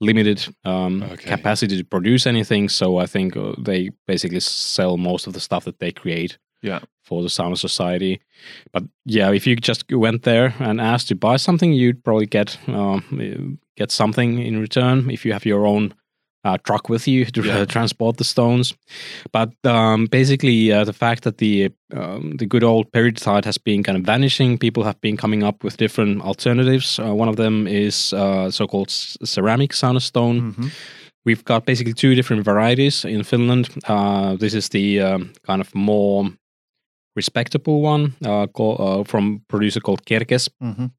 limited um, Okay. capacity to produce anything. So I think uh, they basically sell most of the stuff that they create. Yeah. For the Sauna Society, but yeah, if you just went there and asked to buy something, you'd probably get um, get something in return if you have your own uh, truck with you to Yeah. uh, [laughs] transport the stones. But um, basically, uh, the fact that the um, the good old peridotite has been kind of vanishing, people have been coming up with different alternatives. Uh, one of them is uh, so-called ceramic sauna stone. Mhm. We've got basically two different varieties in Finland. Uh, this is the um, kind of more respectable one uh, call, uh, from producer called Kerkes Mhm.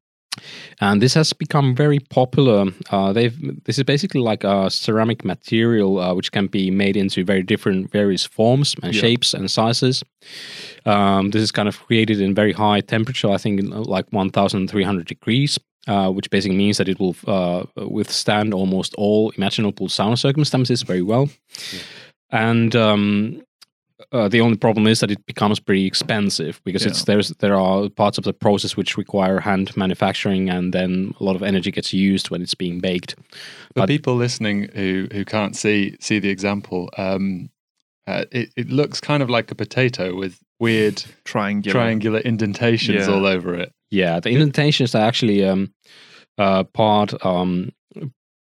and this has become very popular. Uh, they've this is basically like a ceramic material uh, which can be made into very different various forms and Yeah. shapes and sizes. Um, this is kind of created in very high temperature. I think in, like 1,300 degrees. uh, which basically means that it will uh, withstand almost all imaginable sauna circumstances very well. Yeah. And um, uh, the only problem is that it becomes pretty expensive because it's there's there are parts of the process which require hand manufacturing, and then a lot of energy gets used when it's being baked. For But- people listening who who can't see see the example, um, uh, it it looks kind of like a potato with weird Triangular. triangular indentations Yeah. all over it. Yeah, the indentations are actually um, uh, part um,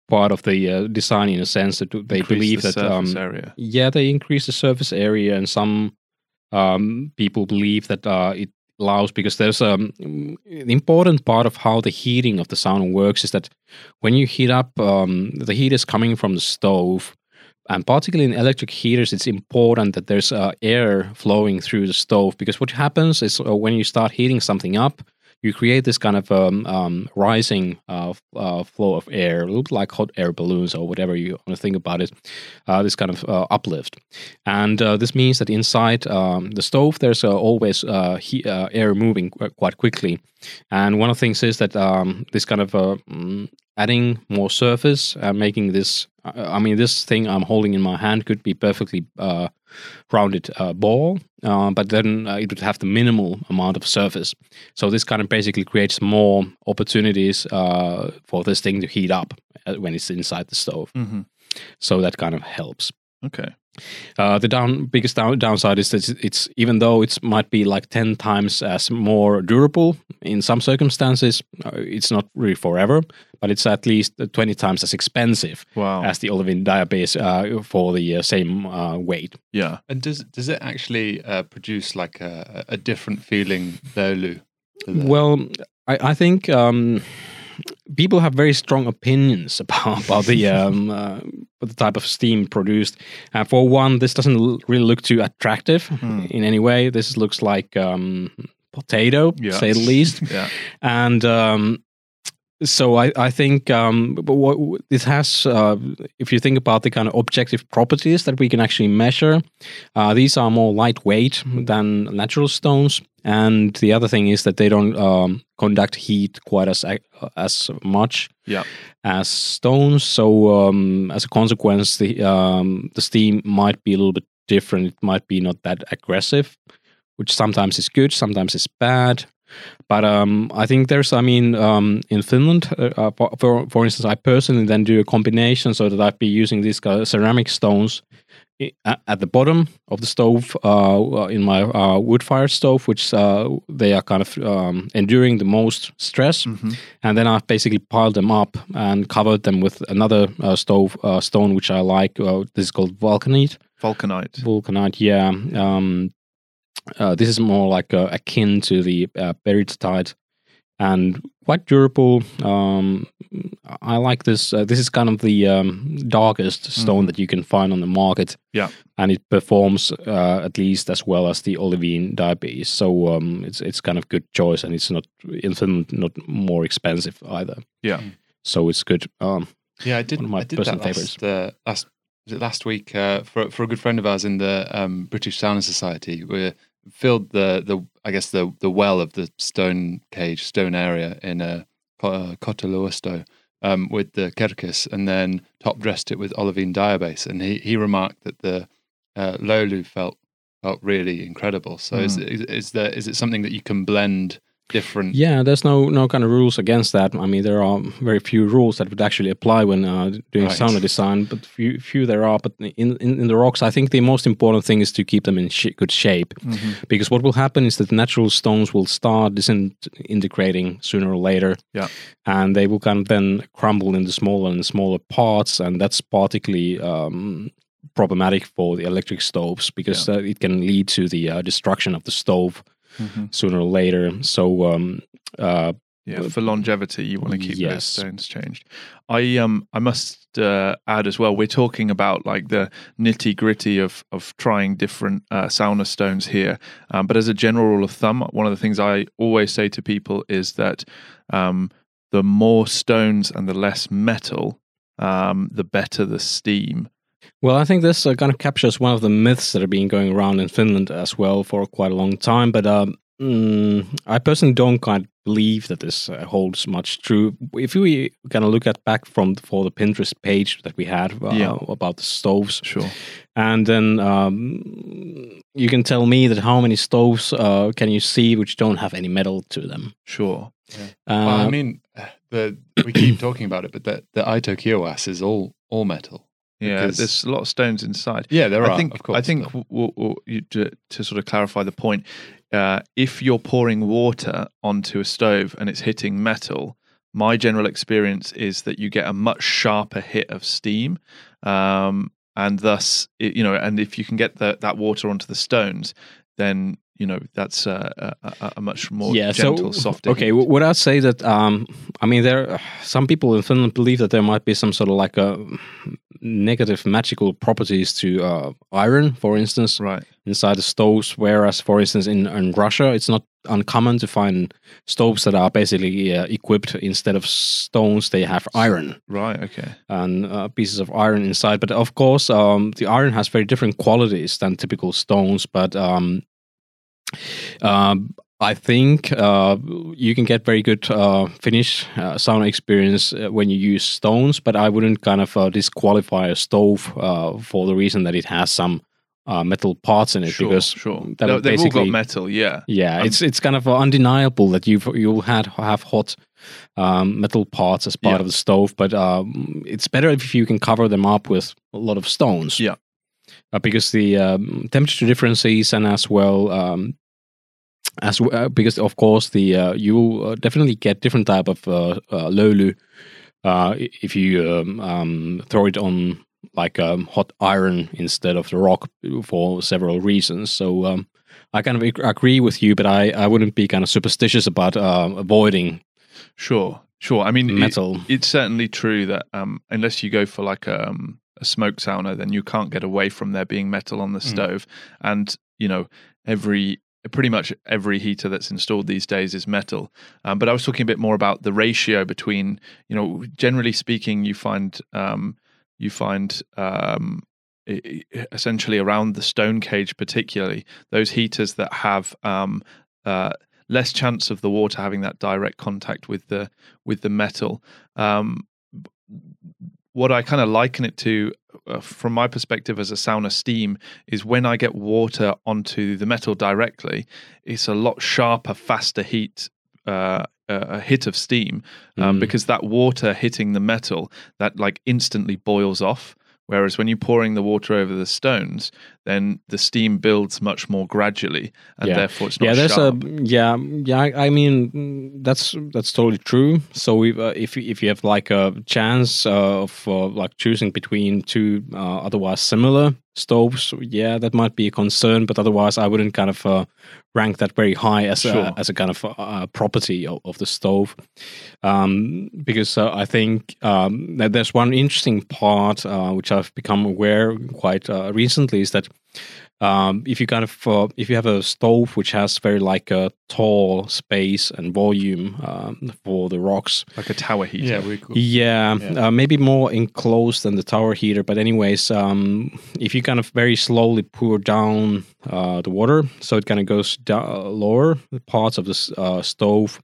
part of the uh, design in a sense that they Increase believe the that um, area. yeah they increase the surface area, and some um, people believe that uh, it allows because there's um, an important part of how the heating of the sauna works is that when you heat up, um, the heat is coming from the stove. And particularly in electric heaters, it's important that there's uh, air flowing through the stove because what happens is uh, when you start heating something up, you create this kind of um, um, rising uh, uh, flow of air, a little bit like hot air balloons or whatever you want to think about it. Uh, this kind of uh, uplift, and uh, this means that inside um, the stove there's uh, always air moving qu- quite quickly. And one of the things is that um, this kind of mm, adding more surface, making this. I mean, this thing I'm holding in my hand could be perfectly uh, rounded uh, ball, uh, but then uh, it would have the minimal amount of surface. So this kind of basically creates more opportunities uh, for this thing to heat up uh, when it's inside the stove. hmm So that kind of helps. Okay. Uh, the down biggest down, downside is that it's- it's even though it might be like ten times as more durable in some circumstances, uh, it's not really forever, but it's at least twenty times as expensive Wow. as the olivine diabase uh, for the uh, same uh, weight. yeah. And does does it actually uh, produce like a, a different feeling, Löyly? to the- Well, I, I think um, people have very strong opinions [laughs] about, about the [laughs] um, uh, the type of steam produced. Uh, for one, this doesn't l- really look too attractive Hmm. in any way. This looks like um, potato, Yeah. say the least. [laughs] Yeah. and um, so I, I think um, but what it has, uh, if you think about the kind of objective properties that we can actually measure, uh, these are more lightweight than natural stones. And the other thing is that they don't um, conduct heat quite as as much Yeah. as stones. So um, as a consequence, the um, the steam might be a little bit different. It might be not that aggressive, which sometimes is good, sometimes is bad. But um, I think there's, I mean, um, in Finland, uh, uh, for, for for instance, I personally then do a combination so that I'd be using these ceramic stones at the bottom of the stove uh, in my uh, wood fire stove, which uh, they are kind of um, enduring the most stress hmm and then I've basically piled them up and covered them with another uh, stove uh, stone which I like. Uh, this is called vulcanite. Vulcanite. Vulcanite, yeah. Um, uh, this is more like uh, akin to the uh, peridotite and quite durable. Um, I like this. Uh, this is kind of the um, darkest stone that you can find on the market. Yeah. and it performs uh, at least as well as the olivine diabase. So um, it's it's kind of good choice, and it's not in Finland not more expensive either. Yeah. So it's good. Um, yeah, I did. one of my I did personal that last, uh, last was it last week uh, for for a good friend of ours in the um, British Sauna Society. We filled the the I guess the the well of the stone cage stone area in a uh, Kota Luosto um, with the Kerkes, and then top dressed it with olivine diabase. And he he remarked that the uh, Löyly felt felt really incredible. So is, is is there is it something that you can blend different? yeah, there's no no kind of rules against that. I mean, there are very few rules that would actually apply when uh, doing Right. sauna design, but few few there are. But in, in in the rocks, I think the most important thing is to keep them in sh- good shape. hmm because what will happen is that natural stones will start disintegrating sooner or later Yeah. and they will kind of then crumble into smaller and smaller parts and that's particularly um, problematic for the electric stoves because uh, it can lead to the uh, destruction of the stove hmm sooner or later so um, uh, Yeah, for longevity, you want to keep those stones changed. I um I must uh, add as well. We're talking about like the nitty gritty of of trying different uh, sauna stones here. Um, but as a general rule of thumb, one of the things I always say to people is that um, the more stones and the less metal, um, the better the steam. Well, I think this uh, kind of captures one of the myths that are being going around in Finland as well for quite a long time. But um, mm, I personally don't quite believe that this uh, holds much true. If we kind of look at back from for the Pinterest page that we had uh, Yeah. about the stoves, Sure. and then um, you can tell me that how many stoves uh, can you see which don't have any metal to them? Sure. Uh, well, I mean, the we keep talking about it, but the the Aitokiuas is all all metal. Yeah. Because- There's a lot of stones inside. Yeah, there are. I think. of course, I think but- w- w- w- you, to, to sort of clarify the point, uh, if you're pouring water onto a stove and it's hitting metal, my general experience is that you get a much sharper hit of steam, um, and thus, it, you know, and if you can get the, that water onto the stones, then you know that's a, a, a- much more yeah, gentle, so softer. okay, heat. would I say that? Um, I mean, there some people in Finland believe that there might be some sort of like a negative magical properties to uh, iron, for instance, right. inside the stoves. Whereas, for instance, in, in Russia, it's not uncommon to find stoves that are basically uh, equipped instead of stones, they have iron Right. Okay. and uh, pieces of iron inside. But of course, um, the iron has very different qualities than typical stones. But um, um, I think uh, you can get very good uh, Finnish uh, sauna experience uh, when you use stones. But I wouldn't kind of uh, disqualify a stove uh, for the reason that it has some uh, metal parts in it Sure. because sure. that they, they've all got metal. Yeah. yeah, Um, it's it's kind of undeniable that you've you'll had have hot um, metal parts as part Yeah. of the stove, but um, it's better if you can cover them up with a lot of stones. Yeah. uh, because the um, temperature differences and as well um, as w- uh, because of course the uh, you will uh, definitely get different type of uh, uh, löyly uh, if you um, um, throw it on like um, hot iron instead of the rock for several reasons. So um, I kind of agree with you, but I, I wouldn't be kind of superstitious about uh, avoiding Sure. Sure. I mean, it- metal. it's certainly true that um, unless you go for like a, um, a smoke sauna, then you can't get away from there being metal on the Mm. stove. And you know, every pretty much every heater that's installed these days is metal. Um, but I was talking a bit more about the ratio between, you know, generally speaking, you find um, you find um, essentially around the stone cage, particularly those heaters that have um, uh, less chance of the water having that direct contact with the with the metal. Um, what I kind of liken it to, uh, from my perspective as a sauna steam, is when I get water onto the metal directly, it's a lot sharper, faster heat. Uh, a hit of steam um, Mm. because that water hitting the metal that like instantly boils off whereas when you're pouring the water over the stones then the steam builds much more gradually and Yeah. therefore it's not yeah, there's sharp. a yeah yeah. I, mean that's that's totally true. So we, uh, if you- if you have like a chance uh, of uh, like choosing between two uh, otherwise similar stoves, yeah, that might be a concern. But otherwise, I wouldn't kind of uh, rank that very high as Sure. a as a kind of uh, property of, of the stove, um, because uh, I think um, that there's one interesting part uh, which I've become aware quite uh, recently is that um, if you kind of uh, if you have a stove which has very like a tall space and volume um, for the rocks. Like a tower heater. Yeah, we, yeah, Yeah. Uh, maybe more enclosed than the tower heater but anyways um, if you kind of very slowly pour down uh, the water so it kind of goes down lower parts of the uh, stove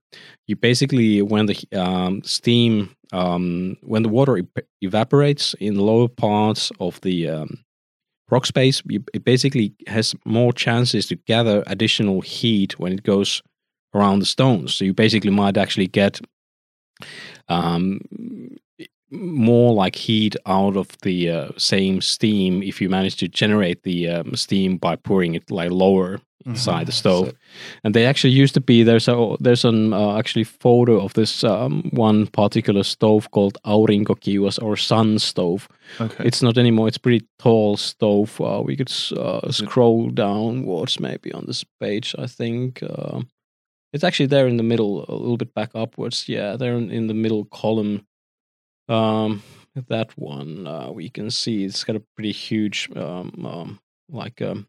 you basically when the um, steam um, when the water ep- evaporates in the lower parts of the um, rock space it basically has more chances to gather additional heat when it goes around the stones. So you basically might actually get um, more like heat out of the uh, same steam if you manage to generate the um, steam by pouring it like lower inside the stove. So- and they actually used to be there's a there's an uh, actually photo of this um, one particular stove called aurinkokiuas or sun stove. Okay. It's not anymore it's pretty tall stove. Uh, we could uh, scroll downwards maybe on this page i think uh, it's actually there in the middle a little bit back upwards. Yeah there in, in the middle column. Um that one uh, we can see it's got a pretty huge um, um like um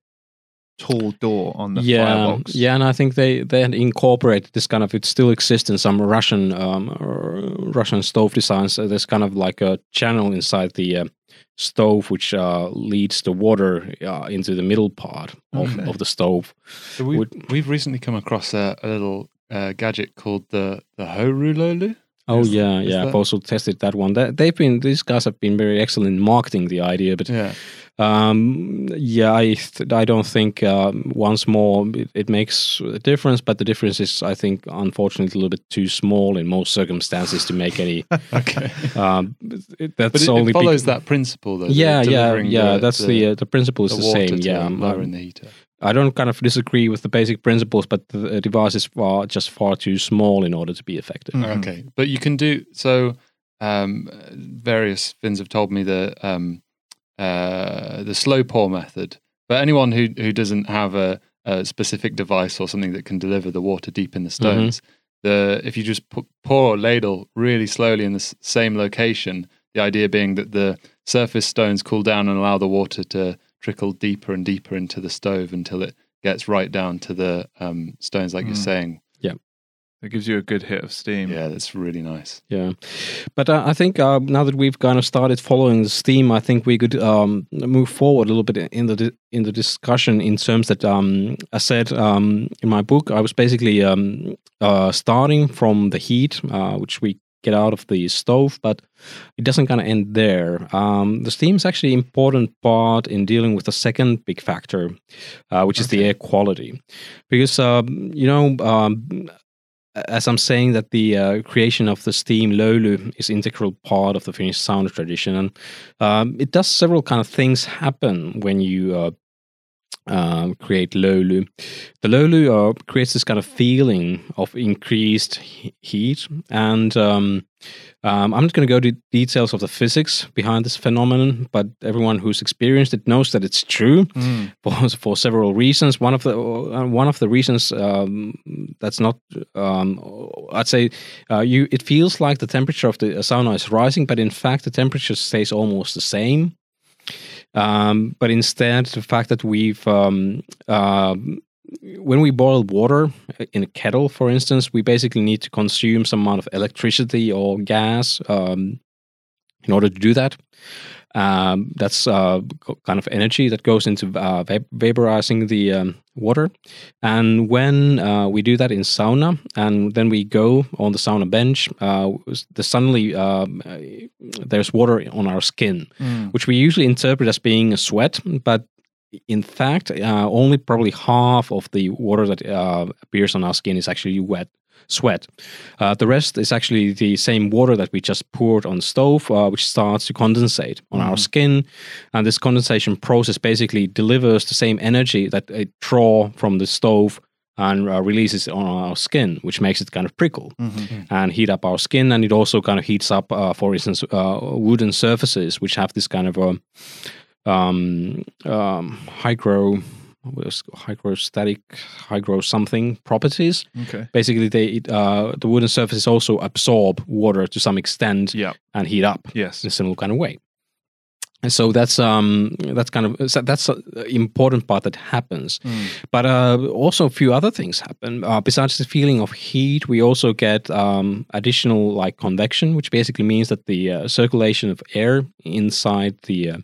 tall door on the yeah, firebox yeah, and I think they they had incorporated this kind of. It still exists in some Russian um, uh, Russian stove designs. Uh, there's kind of like a channel inside the uh, stove which uh, leads the water uh, into the middle part of, Okay. of the stove. So we've, Would- we've recently come across a, a little uh, gadget called the the Horu Lolu. Oh Is- yeah, is yeah. I've also tested that one. They- They've been these guys have been very excellent in marketing the idea, but Yeah, um, yeah, I th- I don't think um, once more it, it makes a difference. But the difference is, I think, unfortunately, a little bit too small in most circumstances to make any. [laughs] okay. Um, it- that's But it, only it follows bec- that principle, though. the Yeah, yeah, yeah. that's the uh, the principle is the the, same. Yeah, um, lower in the heater. I don't kind of disagree with the basic principles, but the device is far just far too small in order to be effective. Mhm. Okay, but you can do so. Um, various Finns have told me that um, uh, the slow pour method. But anyone who who doesn't have a, a specific device or something that can deliver the water deep in the stones, the if you just pu- pour a ladle really slowly in the s- same location, the idea being that the surface stones cool down and allow the water to trickle deeper and deeper into the stove until it gets right down to the um, stones, like Mm. you're saying. It gives you a good hit of steam. Yeah, that's really nice. Yeah, but uh, I think uh, now that we've kind of started following the steam, I think we could um, move forward a little bit in the di- in the discussion in terms that um, I said um, in my book, I was basically um, uh, starting from the heat, uh, which we get out of the stove, but it doesn't kind of end there. Um, the steam is actually an important part in dealing with the second big factor, uh, which is the air quality, because um, you know. Um, as I'm saying that the uh, creation of the steam löyly is integral part of the Finnish sauna tradition, and um, it does several kind of things happen when you uh, um, create löyly. The löyly uh, creates this kind of feeling of increased heat, and um, um, I'm not going to go to details of the physics behind this phenomenon, but everyone who's experienced it knows that it's true Mm. for for several reasons. One of the uh, one of the reasons um, that's not, um, I'd say, uh, you it feels like the temperature of the sauna is rising, but in fact the temperature stays almost the same. Um, but instead, the fact that we've um, um, when we boil water in a kettle, for instance, we basically need to consume some amount of electricity or gas um, in order to do that. Um, that's uh, kind of energy that goes into uh, va- vaporizing the um, water. And when uh, we do that in sauna, and then we go on the sauna bench, uh, the suddenly um, uh, there's water on our skin, Mm. which we usually interpret as being a sweat, but in fact, uh, only probably half of the water that uh, appears on our skin is actually wet sweat. Uh, the rest is actually the same water that we just poured on the stove, uh, which starts to condensate on our Mhm. skin. And this condensation process basically delivers the same energy that it draw from the stove and uh, releases on our skin, which makes it kind of prickle Mhm. and heat up our skin. And it also kind of heats up, uh, for instance, uh, wooden surfaces, which have this kind of a um, um, was- hygrostatic, hygro something properties. Okay. Basically, they uh, the wooden surfaces also absorb water to some extent Yeah. and heat up Yes. in a similar kind of way. And so that's um that's kind of that's an important part that happens. Mm. But uh, also a few other things happen. Uh, besides the feeling of heat, we also get um, additional like convection, which basically means that the uh, circulation of air inside the uh,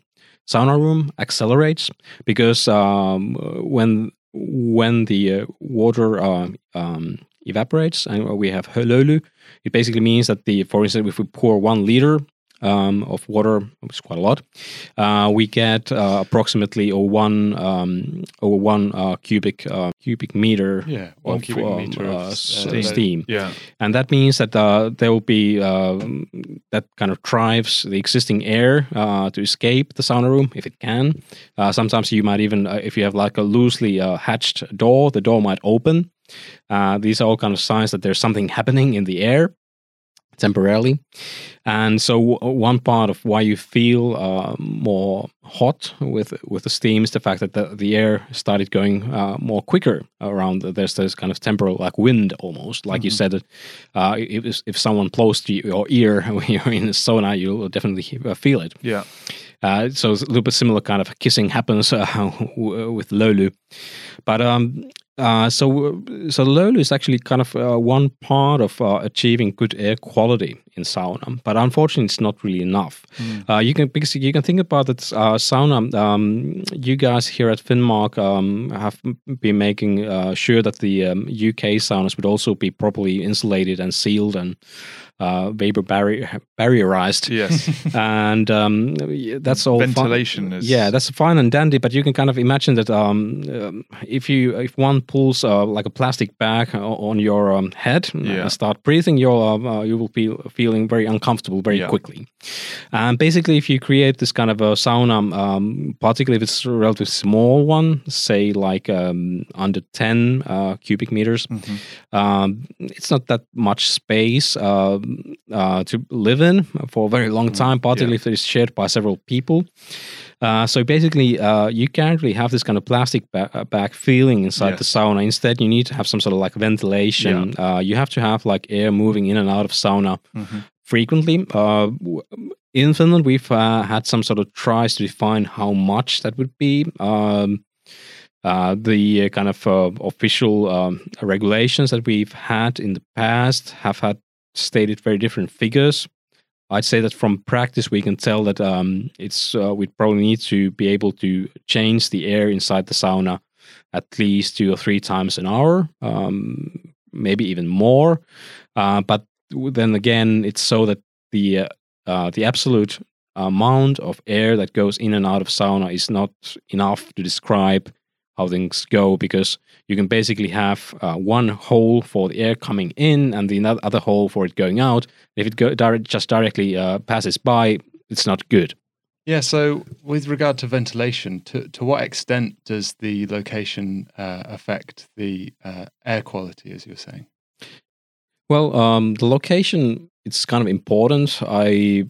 sauna room accelerates because um, when when the uh, water uh, um, evaporates and we have halolu, it basically means that the for instance if we pour one liter um, of water, which is quite a lot, uh, we get uh, approximately or one um, or one uh, cubic uh, cubic meter Yeah, one of cubic um, meter uh, of s- uh, steam. Yeah. And that means that uh, there will be uh, that kind of drives the existing air uh, to escape the sauna room if it can. Uh, sometimes you might even, uh, if you have like a loosely uh, hatched door, the door might open. Uh, these are all kind of signs that there's something happening in the air temporarily. And so w- one part of why you feel uh, more hot with with the steam is the fact that the, the air started going uh, more quicker around. There's this kind of temporal like wind almost, like you Mhm. said. Uh, if if someone blows to your ear [laughs] when you're in the sauna, you'll definitely uh, feel it. Yeah. Uh, so it's a little bit similar kind of kissing happens [laughs] uh, with Löyly. But um, Uh, so, uh, so Löyly is actually kind of uh, one part of uh, achieving good air quality in sauna, but unfortunately, it's not really enough. Mm. you can because you can think about it. sauna. Um, you guys here at Finnmark um, have been making sure that the um, UK saunas would also be properly insulated and sealed and uh, vapor barrier barrierized. Yes, [laughs] and um, that's all. Ventilation is yeah, that's fine and dandy. But you can kind of imagine that um, um if you if one pulls uh, like a plastic bag on your um, head yeah. and start breathing, you'll uh, you will be feeling very uncomfortable very yeah. quickly. And basically, if you create this kind of a sauna, um, particularly if it's a relatively small one, say like um, under ten uh, cubic meters, mm-hmm. it's not that much space. Uh, to live in for a very long mm-hmm. time, particularly yeah. if it's shared by several people. Uh, so basically, uh, you can't really have this kind of plastic ba- uh, bag feeling inside yes. the sauna. Instead, you need to have some sort of like ventilation. Yeah. Uh, you have to have like air moving in and out of sauna mm-hmm. frequently. Uh, in Finland, we've uh, had some sort of tries to define how much that would be. Um, uh, the uh, kind of uh, official um, regulations that we've had in the past have had stated very different figures. I'd say that from practice, we can tell that um, it's uh, we probably need to be able to change the air inside the sauna at least two or three times an hour, um, maybe even more. Uh, but then again, it's so that the uh, uh the absolute amount of air that goes in and out of sauna is not enough to describe how things go because you can basically have uh, one hole for the air coming in and the other hole for it going out. If it go direct, just directly uh, passes by, it's not good. Yeah. So, with regard to ventilation, to to what extent does the location uh, affect the uh, air quality, as you're saying? Well, um, the location it's kind of important. I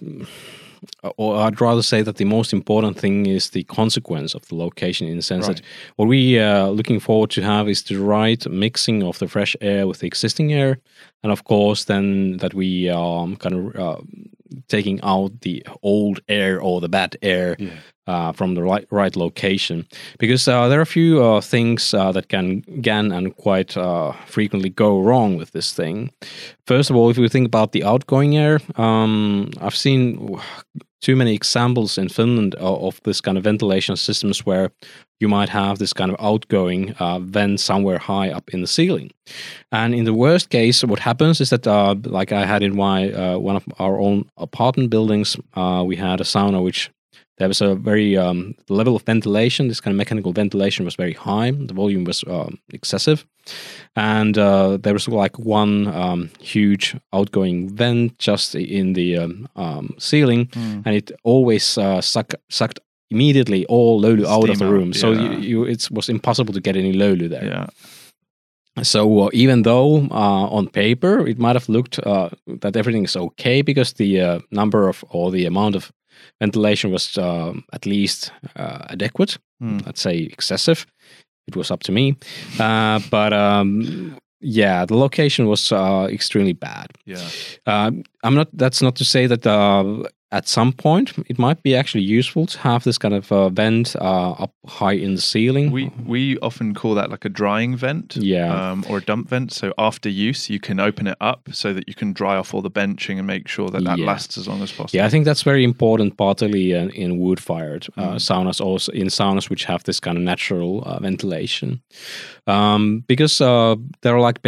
or I'd rather say that the most important thing is the consequence of the location in the sense right. that what we are uh, looking forward to have is the right mixing of the fresh air with the existing air. And of course, then that we are um, kind of uh, taking out the old air or the bad air yeah. Uh, from the right, right location. Because uh, there are a few uh, things uh, that can, can and quite frequently go wrong with this thing. First of all, if we think about the outgoing air, um, I've seen too many examples in Finland of this kind of ventilation systems where you might have this kind of outgoing uh, vent somewhere high up in the ceiling. And in the worst case, what happens is that, uh, like I had in my uh, one of our own apartment buildings, uh, we had a sauna which there was a very um, the level of ventilation this kind of mechanical ventilation was very high. The volume was uh, excessive. And uh, there was like one um, huge outgoing vent just in the um, um ceiling. Mm. and it always uh, suck, sucked immediately all löyly out of the room. out, yeah. so you, you, it was impossible to get any löyly there. Yeah. So uh, even though uh, on paper it might have looked uh, that everything is okay because the uh, number of or the amount of ventilation was um, at least uh, adequate, mm. I'd say excessive. It was up to me, uh, but um, yeah, the location was uh, extremely bad. Yeah, I'm not. That's not to say that uh, at some point it might be actually useful to have this kind of uh, vent uh, up high in the ceiling we we often call that like a drying vent yeah um, or a dump vent so after use you can open it up so that you can dry off all the benching and make sure that that yeah. lasts as long as possible yeah i think that's very important partly in, in wood fired uh, mm. saunas also in saunas which have this kind of natural uh, ventilation um, because uh, there are like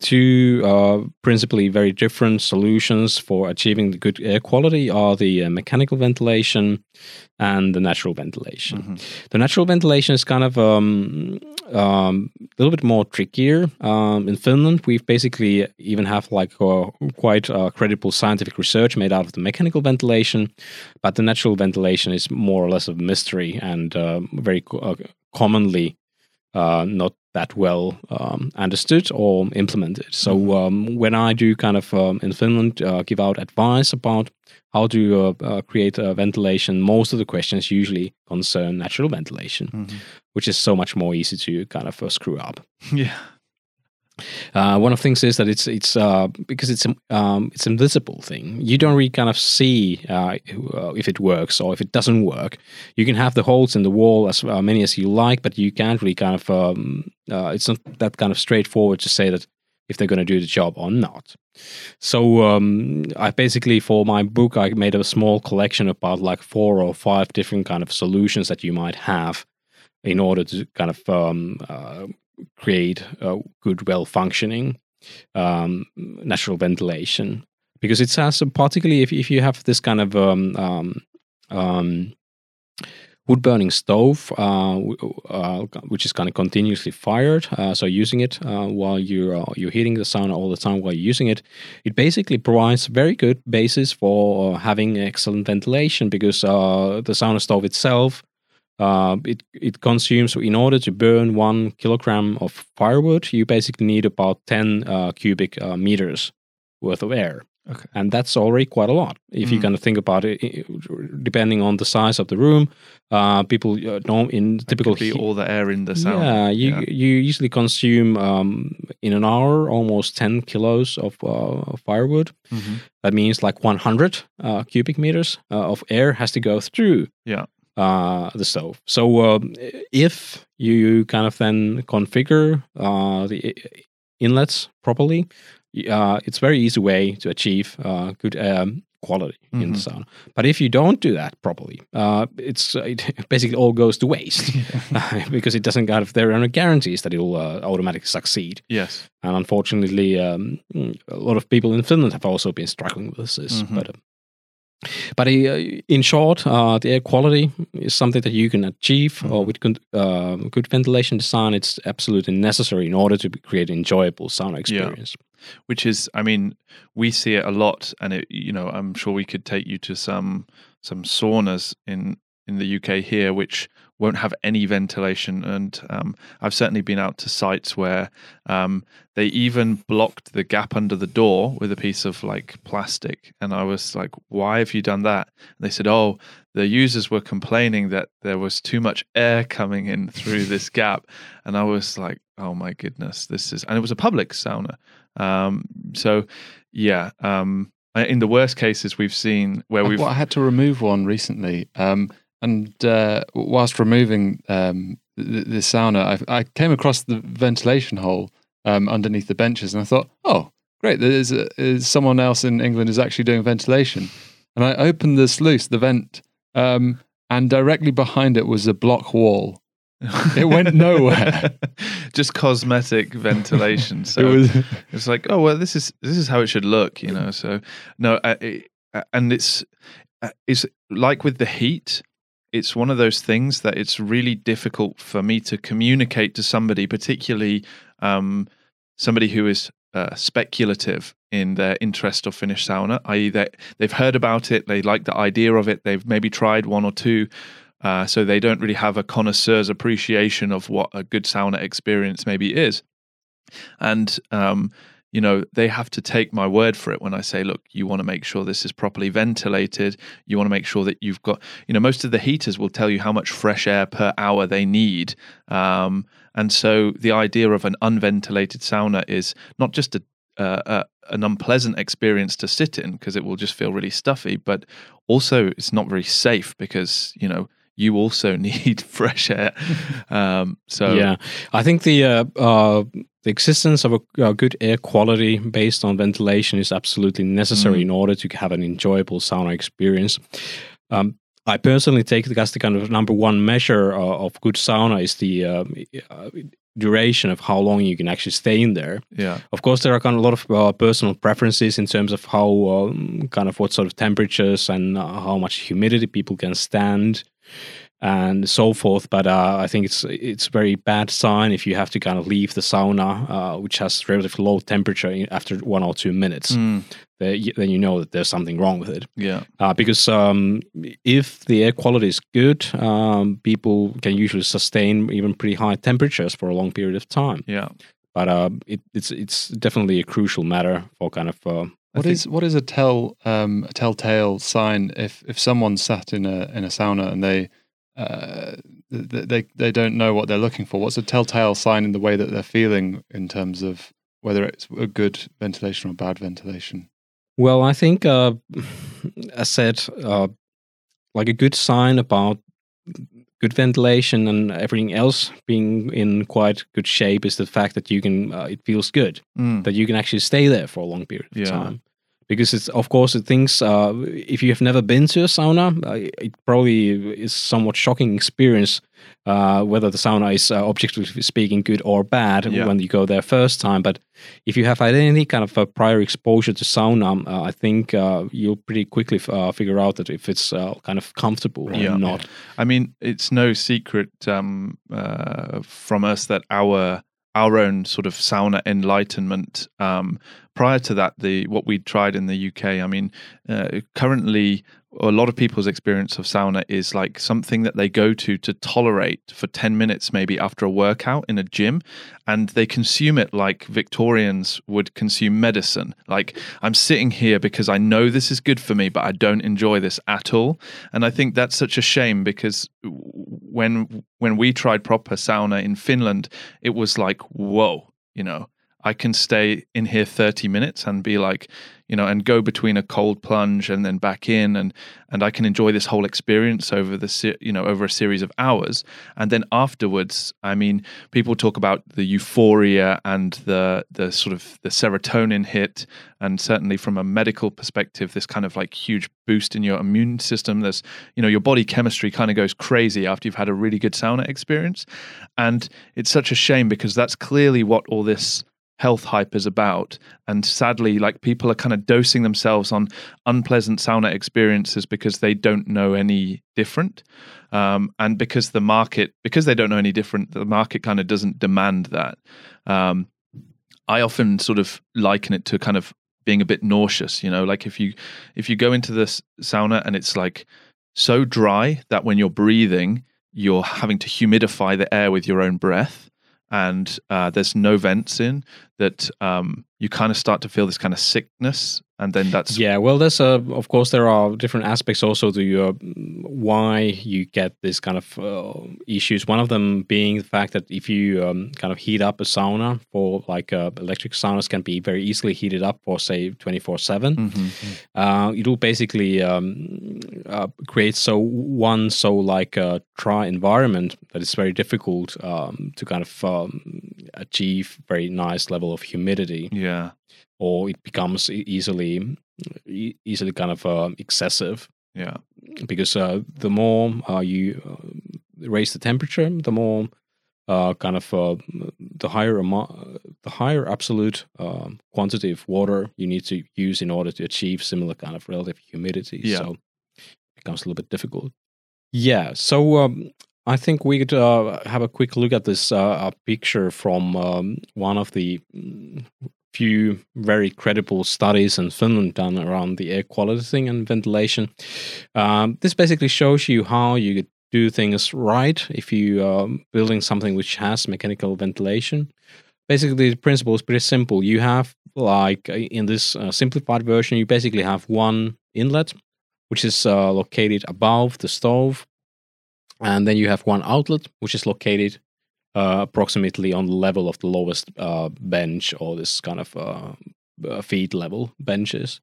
two uh, principally very different solutions for achieving the good air quality are the uh, mechanical ventilation and the natural ventilation. Mm-hmm. The natural ventilation is kind of um, um, a little bit more trickier. Um, in Finland, we've basically even have like quite credible scientific research made out of the mechanical ventilation, but the natural ventilation is more or less a mystery and uh, very co- uh, commonly uh, not that well um, understood or implemented. So mm-hmm. um, when I do kind of um, in Finland uh, give out advice about how to uh, uh, create ventilation, most of the questions usually concern natural ventilation, mm-hmm. which is so much more easy to kind of uh, screw up. [laughs] Yeah. Uh, one of the things is that it's it's uh, because it's um, it's invisible thing. You don't really kind of see uh, uh, if it works or if it doesn't work. You can have the holes in the wall as uh, many as you like, but you can't really kind of. Um, uh, it's not that kind of straightforward to say that if they're going to do the job or not. So um, I basically for my book I made a small collection about like four or five different kind of solutions that you might have in order to kind of um, uh, create a good, well functioning um, natural ventilation. Because it has, particularly if, if you have this kind of um, um, um wood burning stove, uh, uh, which is kind of continuously fired. Uh, so using it uh, while you're uh, you're heating the sauna all the time while you're using it, it basically provides very good basis for having excellent ventilation because uh, the sauna stove itself. It it consumes in order to burn one kilogram of firewood, you basically need about ten cubic meters worth of air. Okay. And that's already quite a lot. If mm. you kind of think about it, depending on the size of the room, uh, people uh, know in typical be all the air in the sauna. Yeah, you yeah. you usually consume um, in an hour almost ten kilos of uh, firewood. Mm-hmm. That means like 100 uh, cubic meters uh, of air has to go through. Yeah. Uh, the stove. So um, if you kind of then configure the inlets properly, uh, it's very easy way to achieve uh, good um, quality mm-hmm. in the mm-hmm. sauna. But if you don't do that properly, uh, it's it [laughs] basically all goes to waste [laughs] [laughs] because it doesn't kind of there are no guarantees that it will uh, automatically succeed. Yes, and unfortunately, um, a lot of people in Finland have also been struggling with this. Mm-hmm. But um, but uh, in short, uh, the air quality is something that you can achieve mm-hmm. or with good, uh, good ventilation design. It's absolutely necessary in order to create an enjoyable sauna experience. Yeah. Which is, I mean, we see it a lot, and it, you know, I'm sure we could take you to some some saunas in in the UK here, which won't have any ventilation. And um, I've certainly been out to sites where um, they even blocked the gap under the door with a piece of like plastic. And I was like, why have you done that? And they said, oh, the users were complaining that there was too much air coming in through [laughs] this gap. And I was like, oh my goodness, this is, and it was a public sauna. Um, so, yeah. Um, in the worst cases, we've seen where we've. Well, I had to remove one recently. Um, and uh, whilst removing um, the, the, sauna, I, I, came across the ventilation hole um, underneath the benches, and I thought, "Oh, great! There's, a, there's, someone else in England who's actually doing ventilation." And I opened the sluice, the vent, um, and directly behind it was a block wall. it went nowhere. [laughs] Just cosmetic ventilation. [laughs] So it was, it's like, oh well, this is this is how it should look, you know. So no, uh, it, uh, and it's uh, it's like with the heat it's one of those things that it's really difficult for me to communicate to somebody, particularly um, somebody who is uh, speculative in their interest of Finnish sauna, i.e., they, they've heard about it, they like the idea of it, they've maybe tried one or two, uh, so they don't really have a connoisseur's appreciation of what a good sauna experience maybe is. And um, you know, they have to take my word for it when I say, look, you want to make sure this is properly ventilated. You want to make sure that you've got, you know, most of the heaters will tell you how much fresh air per hour they need. Um, and so the idea of an unventilated sauna is not just a, uh, an unpleasant experience to sit in because it will just feel really stuffy, but also it's not very safe because, you know, you also [laughs] need fresh air. Um, so yeah, I think the uh, uh, the existence of a, a, good air quality based on ventilation is absolutely necessary mm. in order to have an enjoyable sauna experience. Um, I personally take it as the kind of number one measure uh, of good sauna is the uh, uh, duration of how long you can actually stay in there. Yeah. Of course, there are kind of a lot of uh, personal preferences in terms of how um, kind of what sort of temperatures and uh, how much humidity people can stand and so forth. But uh, I think it's it's a very bad sign if you have to kind of leave the sauna, uh, which has relatively low temperature after one or two minutes. Mm. Then you know that there's something wrong with it. Yeah. Uh, because um, if the air quality is good, um, people can usually sustain even pretty high temperatures for a long period of time. Yeah. But uh, it, it's it's definitely a crucial matter for kind of what is what is a tell um, a telltale sign if if someone sat in a in a sauna and they uh, they they don't know what they're looking for? What's a telltale sign in the way that they're feeling in terms of whether it's a good ventilation or bad ventilation? Well, I think, uh, as said, uh, like a good sign about good ventilation and everything else being in quite good shape is the fact that you can, uh, it feels good, Mm. that you can actually stay there for a long period of Yeah. time. Because it's, of course, the things, uh, if you have never been to a sauna, uh, it probably is somewhat shocking experience uh, whether the sauna is uh, objectively speaking good or bad Yeah. when you go there first time. But if you have had any kind of a prior exposure to sauna, uh, I think uh, you'll pretty quickly f- uh, figure out that if it's uh, kind of comfortable Yeah. or not. I mean, it's no secret um, uh, from us that our our own sort of sauna enlightenment. Um, prior to that, the what we tried in the UK. I mean, uh, currently a lot of people's experience of sauna is like something that they go to to tolerate for 10 minutes maybe after a workout in a gym and they consume it like Victorians would consume medicine. Like I'm sitting here because I know this is good for me but I don't enjoy this at all. And I think that's such a shame because when when we tried proper sauna in Finland it was like whoa you know I can stay in here 30 minutes and be like, you know, and go between a cold plunge and then back in, and and I can enjoy this whole experience over the you know over a series of hours, and then afterwards, I mean, people talk about the euphoria and the the sort of the serotonin hit, and certainly from a medical perspective, this kind of like huge boost in your immune system. There's you know your body chemistry kind of goes crazy after you've had a really good sauna experience, and it's such a shame because that's clearly what all this health hype is about. And sadly like people are kind of dosing themselves on unpleasant sauna experiences because they don't know any different. Um, and because the market because they don't know any different the market kind of doesn't demand that. Um, i often sort of liken it to kind of being a bit nauseous you know like if you if you go into this sauna and it's like so dry that when you're breathing you're having to humidify the air with your own breath and uh, there's no vents in that um, you kind of start to feel this kind of sickness and then that's Yeah, well, there's uh, of course there are different aspects also to your why you get this kind of uh, issues. One of them being the fact that if you um, kind of heat up a sauna for like uh, electric saunas can be very easily heated up for say twenty four seven. Mhm. Uh, it will basically um, uh, create so one so like a dry environment that it's very difficult um, to kind of um, achieve very nice level of humidity yeah or it becomes easily easily kind of uh, excessive yeah because uh, the more uh, you uh, raise the temperature, the more uh, kind of uh, the higher amount, the higher absolute um quantity of water you need to use in order to achieve similar kind of relative humidity. Yeah. So it becomes a little bit difficult. Yeah. So um, I think we could uh, have a quick look at this uh, picture from um, one of the mm, few very credible studies in Finland done around the air quality thing and ventilation. Um, this basically shows you how you could do things right if you are building something which has mechanical ventilation. Basically, the principle is pretty simple. You have, like, uh, in this uh, simplified version, you basically have one inlet, which is uh, located above the stove, and then you have one outlet, which is located uh, approximately on the level of the lowest uh, bench or this kind of uh, uh, feet level benches.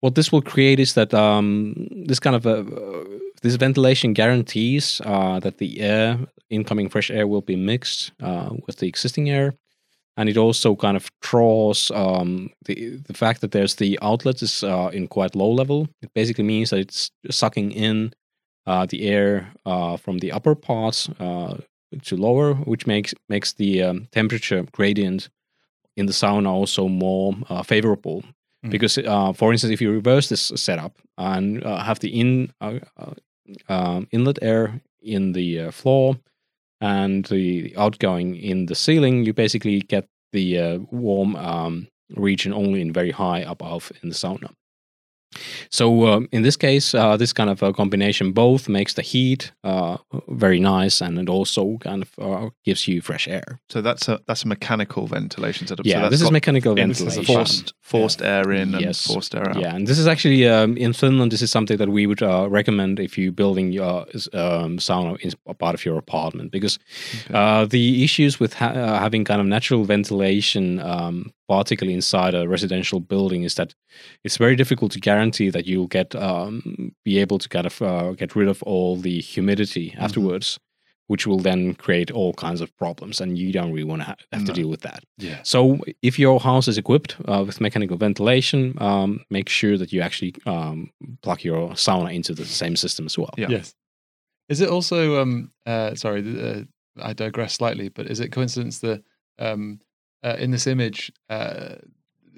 What this will create is that um, this kind of uh, uh, this ventilation guarantees that the air, incoming fresh air, will be mixed with the existing air, and it also kind of draws um, the the fact that there's the outlet is uh, in quite low level. It basically means that it's sucking in the air uh, from the upper parts uh, to lower, which makes makes the um, temperature gradient in the sauna also more uh, favorable. Mm. Because, uh, for instance, if you reverse this setup and uh, have the in uh, uh, um, inlet air in the uh, floor and the outgoing in the ceiling, you basically get the uh, warm um, region only in very high above in the sauna. So um, in this case, uh, this kind of a combination both makes the heat uh, very nice, and it also kind of uh, gives you fresh air. So that's a that's a mechanical ventilation setup. Yeah, so this is mechanical Yeah, ventilation. forced forced air in Yes. and forced air out. Yeah, and this is actually um, in Finland. This is something that we would uh, recommend if you're building your um, sauna in a part of your apartment because Okay. uh, the issues with ha- uh, having kind of natural ventilation, um, particularly inside a residential building, is that it's very difficult to guarantee that you'll get um, be able to kind of uh, get rid of all the humidity afterwards. Which will then create all kinds of problems, and you don't really want to ha- have to deal with that. Yeah. So if your house is equipped uh, with mechanical ventilation, um, make sure that you actually um, plug your sauna into the same system as well. Yeah. Yes. Is it also um uh sorry uh, I digress slightly, but is it coincidence that um uh, in this image uh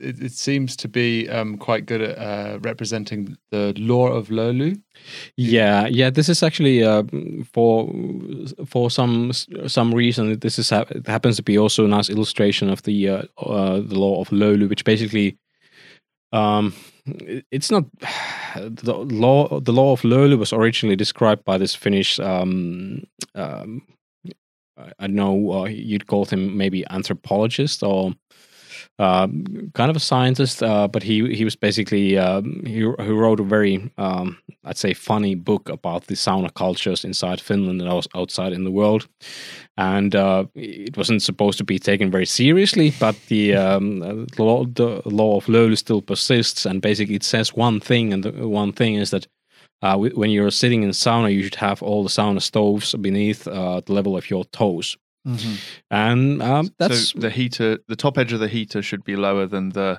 it, it seems to be um quite good at uh, representing the law of Lolu? Yeah, yeah. This is actually uh, for for some some reason. This is ha- it happens to be also a nice illustration of the uh, uh, the law of Lolu, which basically. Um, it- it's not [sighs] the law. The law of Lolu was originally described by this Finnish. Um, um, I know. Uh, you'd call him maybe anthropologist or um, kind of a scientist, uh, but he he was basically um, he he wrote a very um, I'd say funny book about the sauna cultures inside Finland and outside in the world, and uh, it wasn't supposed to be taken very seriously, but the um, law the law of Lolu still persists, and basically it says one thing, and the one thing is that. Uh, when you're sitting in sauna, you should have all the sauna stoves beneath uh, the level of your toes, Mhm. and um, that's so the heater, the top edge of the heater should be lower than the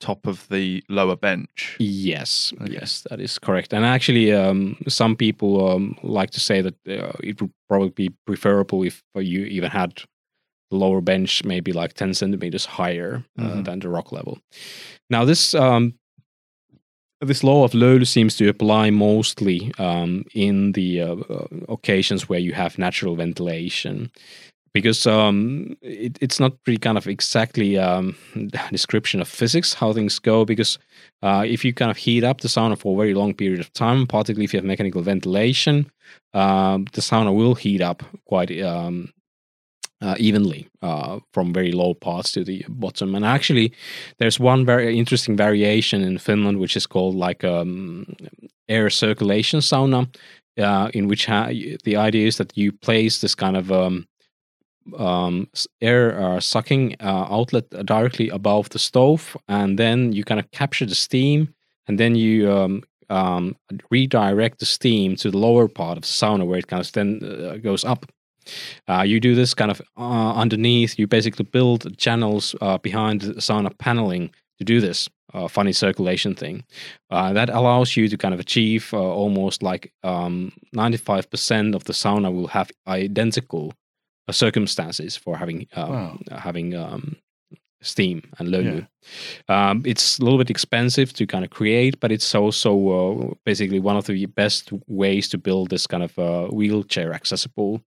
top of the lower bench. Yes, Okay. yes, that is correct. And actually, um, some people um, like to say that uh, it would probably be preferable if you even had the lower bench maybe like 10 centimeters higher uh, Mhm. than the rock level. Now, this um, this law of Lolu seems to apply mostly um, in the uh, uh, occasions where you have natural ventilation. Because um, it, it's not really kind of exactly um, [laughs] description of physics how things go. Because uh, if you kind of heat up the sauna for a very long period of time, particularly if you have mechanical ventilation, um, the sauna will heat up quite um, uh, evenly uh, from very low parts to the bottom. And actually, there's one very interesting variation in Finland, which is called like um, air circulation sauna, uh, in which ha- the idea is that you place this kind of um, um, air uh, sucking uh, outlet directly above the stove, and then you kind of capture the steam, and then you um, um, redirect the steam to the lower part of the sauna where it kind of then uh, goes up. Uh, you do this kind of uh, underneath. You basically build channels uh, behind the sauna paneling to do this uh, funny circulation thing. Uh, that allows you to kind of achieve uh, almost like um, 95% of the sauna will have identical uh, circumstances for having um, Wow. having um, steam and löyly. Um, it's a little bit expensive to kind of create, but it's also uh, basically one of the best ways to build this kind of uh, wheelchair accessible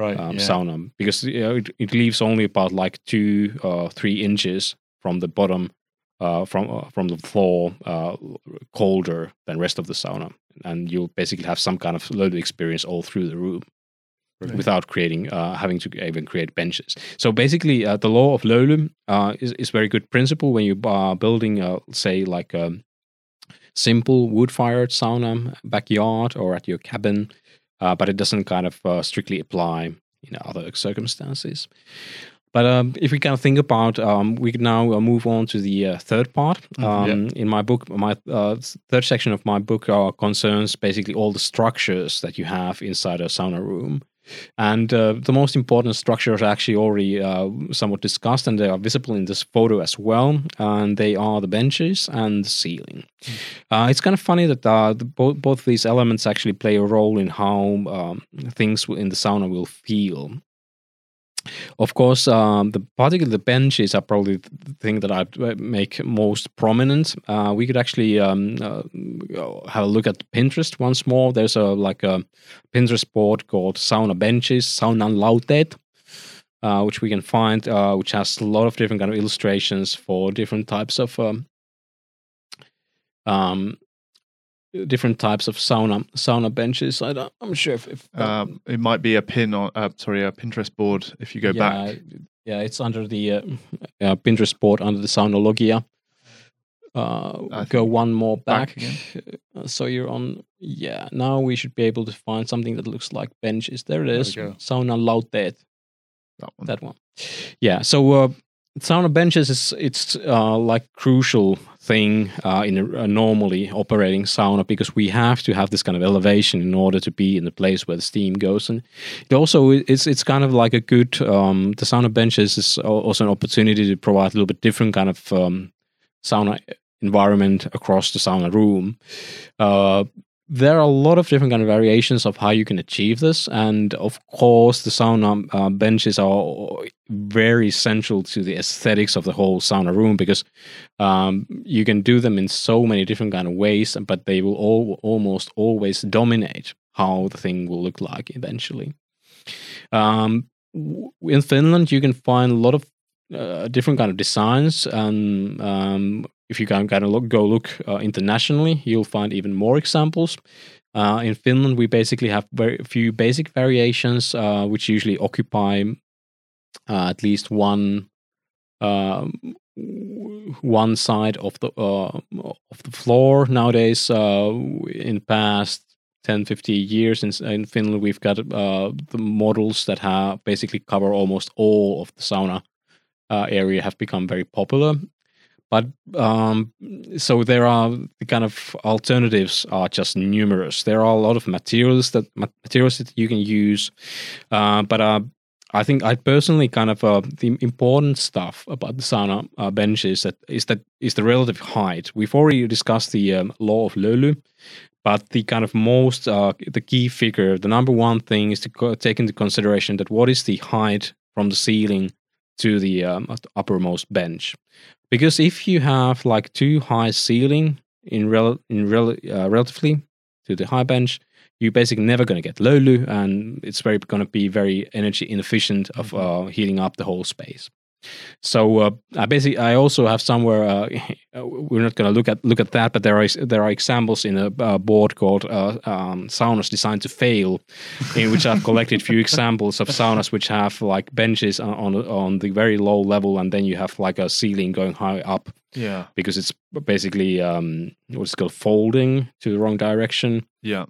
Right. um, yeah. sauna because you know, it, it leaves only about like two or three inches from the bottom uh, from uh, from the floor uh, colder than rest of the sauna and you'll basically have some kind of load experience all through the room Right. without creating uh, having to even create benches so basically uh, the law of Lolum uh, is, is very good principle when you are building uh, say like a simple wood fired sauna backyard or at your cabin uh, but it doesn't kind of uh, strictly apply in other circumstances. But um, if we kind of think about, um, we can now uh, move on to the uh, third part. Mhm, Um, In my book, my uh, third section of my book uh, concerns basically all the structures that you have inside a sauna room. And uh, the most important structures are actually already uh, somewhat discussed, and they are visible in this photo as well. And they are the benches and the ceiling. Uh, it's kind of funny that uh, the, both both these elements actually play a role in how um, things in the sauna will feel. Of course, um, the particularly the benches are probably the thing that I'd uh, make most prominent. Uh, we could actually um, uh, have a look at Pinterest once more. There's a like a Pinterest board called Sauna Benches, Saunan Lauteet, uh, which we can find, uh, which has a lot of different kind of illustrations for different types of um, um, different types of sauna sauna benches. I don't, I'm sure if, if Um, it might be a pin on, uh, sorry, a Pinterest board if you go yeah, back. Yeah, it's under the uh, uh, Pinterest board under the Saunologia. Uh, go think one more back back. Uh, so you're on. Yeah, now we should be able to find something that looks like benches. There it is, There we is. go. Sauna Lauteet. That one. That one. Yeah. So uh, sauna benches is it's uh, like crucial thing uh, in a, a normally operating sauna because we have to have this kind of elevation in order to be in the place where the steam goes, and it also it's it's kind of like a good um, the sauna benches is also an opportunity to provide a little bit different kind of um, sauna environment across the sauna room. Uh, there are a lot of different kind of variations of how you can achieve this, and of course, the sauna uh, benches are very central to the aesthetics of the whole sauna room because um, you can do them in so many different kind of ways, but they will all almost always dominate how the thing will look like eventually. Um, in Finland, you can find a lot of uh, different kind of designs, and um, if you can kind of look, go look uh, internationally, you'll find even more examples. Uh, in Finland, we basically have very few basic variations, uh, which usually occupy uh, at least one um, one side of the uh, of the floor. Nowadays, uh, in past 10, 50 years in, in Finland, we've got the models that have basically cover almost all of the sauna uh, area have become very popular. But um, so there are the kind of alternatives are just numerous. There are a lot of materials that materials that you can use, uh, but uh, I think I personally kind of uh, the important stuff about the sauna uh, bench is that is that is the relative height. We've already discussed the um, law of Lulu, but the kind of most uh, the key figure, the number one thing is to co- take into consideration that what is the height from the ceiling to the um, uppermost bench. Because if you have like too high ceiling in rel- in rel- uh, relatively to the high bench, you're basically never going to get löyly, and it's very going to be very energy inefficient of uh, heating up the whole space. So uh, I basically I also have somewhere uh, [laughs] we're not going to look at look at that, but there are there are examples in a uh, board called uh, um, saunas designed to fail, in which I've collected few examples of saunas which have like benches on on, on the very low level, and then you have like a ceiling going high up Yeah. because it's basically um, what's called folding to the wrong direction. Yeah.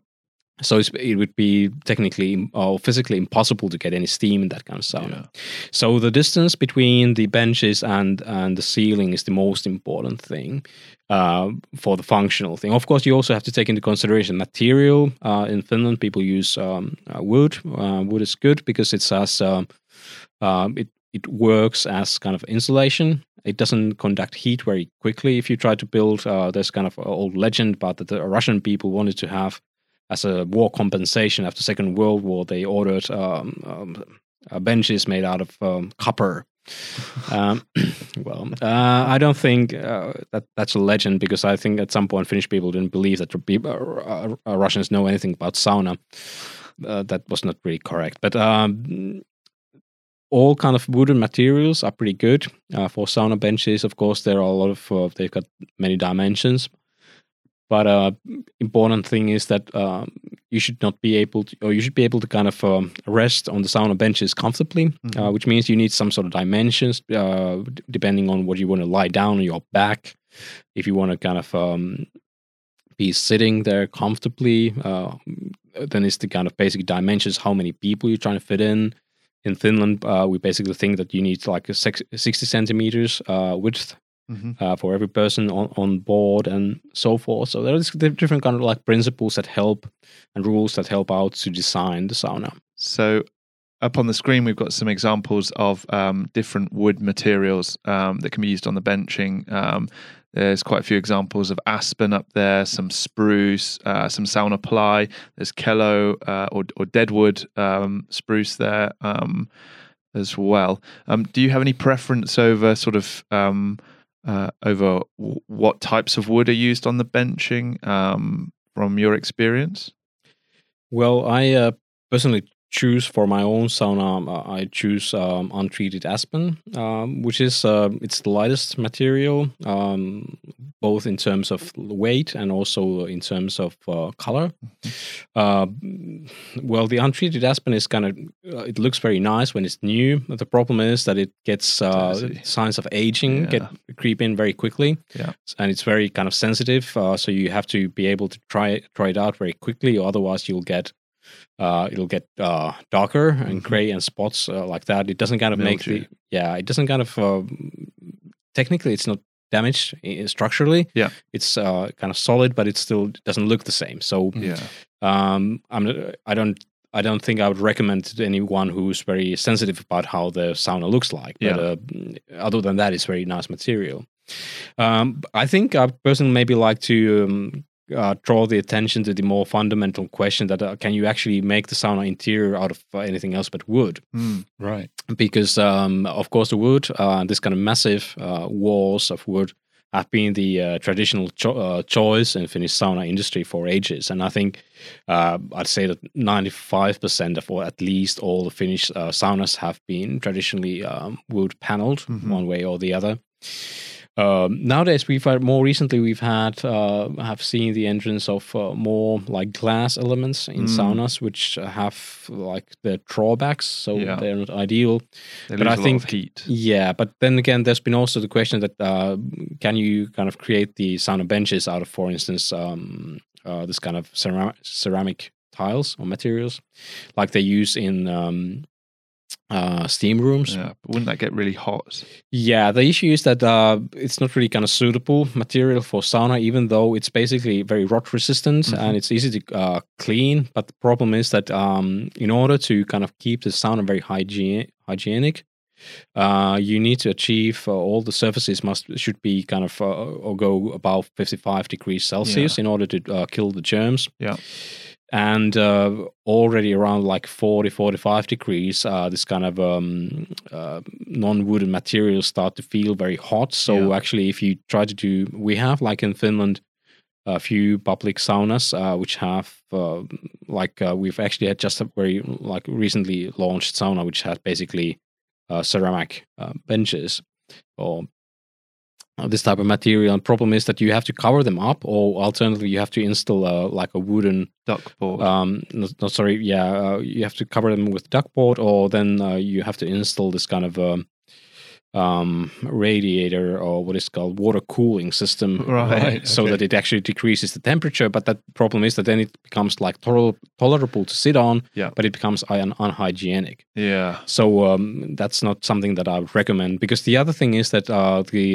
So it's, it would be technically or physically impossible to get any steam in that kind of sauna. Yeah. So the distance between the benches and and the ceiling is the most important thing uh, for the functional thing. Of course, you also have to take into consideration material. Uh, in Finland, people use um, uh, wood. Uh, wood is good because it's as um, um, it it works as kind of insulation. It doesn't conduct heat very quickly. If you try to build, uh, there's kind of an old legend about that the Russian people wanted to have as a war compensation after Second World War. They ordered um, um, uh, benches made out of um, copper. [laughs] um, [clears throat] well, uh, I don't think uh, that that's a legend because I think at some point Finnish people didn't believe that the peop- uh, uh, Russians know anything about sauna. Uh, that was not really correct, but um, all kind of wooden materials are pretty good uh, for sauna benches. Of course, there are a lot of uh, they've got many dimensions, but uh, important thing is that um, you should not be able to, or you should be able to kind of um, rest on the sauna benches comfortably, uh, Mhm. which means you need some sort of dimensions uh, d- depending on what you want to lie down on your back. If you want to kind of um, be sitting there comfortably, uh, then it's the kind of basic dimensions how many people you're trying to fit in. In Finland, uh, we basically think that you need like a six, 60 centimeters uh, width Mhm. uh, for every person on, on board and so forth. So there's di- different kind of like principles that help and rules that help out to design the sauna. So up on the screen, we've got some examples of um, different wood materials um, that can be used on the benching. Um, there's quite a few examples of aspen up there, some spruce, uh, some sauna ply. There's kelo uh, or, or deadwood um, spruce there um, as well. Um, do you have any preference over sort of um, uh, over w- what types of wood are used on the benching um, from your experience? Well, I uh, personally choose for my own sauna, uh, I choose um, untreated aspen, um, which is uh, it's the lightest material, um, both in terms of weight and also in terms of uh, color. Uh, well, the untreated aspen is kind of uh, it looks very nice when it's new. But the problem is that it gets uh, signs of aging get creep in very quickly. Yeah. and it's very kind of sensitive. Uh, so you have to be able to try try it out very quickly, or otherwise you'll get uh, it'll get uh, darker and Mhm. gray and spots uh, like that. It doesn't kind of make the yeah. It doesn't kind of uh, technically it's not damaged structurally. Yeah. it's uh, kind of solid, but it still doesn't look the same. So Yeah. um, I'm I don't. I don't think I would recommend to anyone who's very sensitive about how the sauna looks like. But Yeah. uh, other than that, it's very nice material. Um, I think I personally maybe like to um, uh, draw the attention to the more fundamental question that uh, can you actually make the sauna interior out of uh, anything else but wood? Mm. Right. Because um, of course the wood, uh, this kind of massive uh, walls of wood, have been the uh, traditional cho- uh, choice in Finnish sauna industry for ages, and I think uh, I'd say that ninety five percent of, or at least all the Finnish uh, saunas have been traditionally um, wood paneled, Mhm. one way or the other. Um, nowadays, we've had more recently we've had uh, have seen the entrance of uh, more like glass elements in Mm. saunas, which have like the drawbacks, so Yeah. they're not ideal. They But I think- heat. Yeah, but then again, there's been also the question that uh, can you kind of create the sauna benches out of, for instance, um, uh, this kind of ceramic, ceramic tiles or materials, like they use in um, uh, steam rooms. Yeah. Wouldn't that get really hot? Yeah, the issue is that uh, it's not really kind of suitable material for sauna, even though it's basically very rot resistant Mhm. and it's easy to uh, clean. But the problem is that um, in order to kind of keep the sauna very hygiene- hygienic, uh, you need to achieve uh, all the surfaces must should be kind of uh, or go above 55 degrees Celsius in order to uh, kill the germs. Yeah. And uh, already around like 40, 45 degrees, uh, this kind of um, uh, non-wooden materials start to feel very hot. So Yeah. actually, if you try to do, we have like in Finland, a few public saunas uh, which have uh, like uh, we've actually had just a very like recently launched sauna which had basically uh, ceramic uh, benches or this type of material. And problem is that you have to cover them up, or alternatively, you have to install uh, like a wooden Duck board. um no, no sorry yeah uh, you have to cover them with duckboard or then uh, you have to install this kind of um, um radiator or what is called water cooling system Right, Right, so okay. that it actually decreases the temperature but that problem is that then it becomes like tol- tolerable to sit on Yeah. but it becomes un- unhygienic yeah. so um, that's not something that I would recommend because the other thing is that uh, the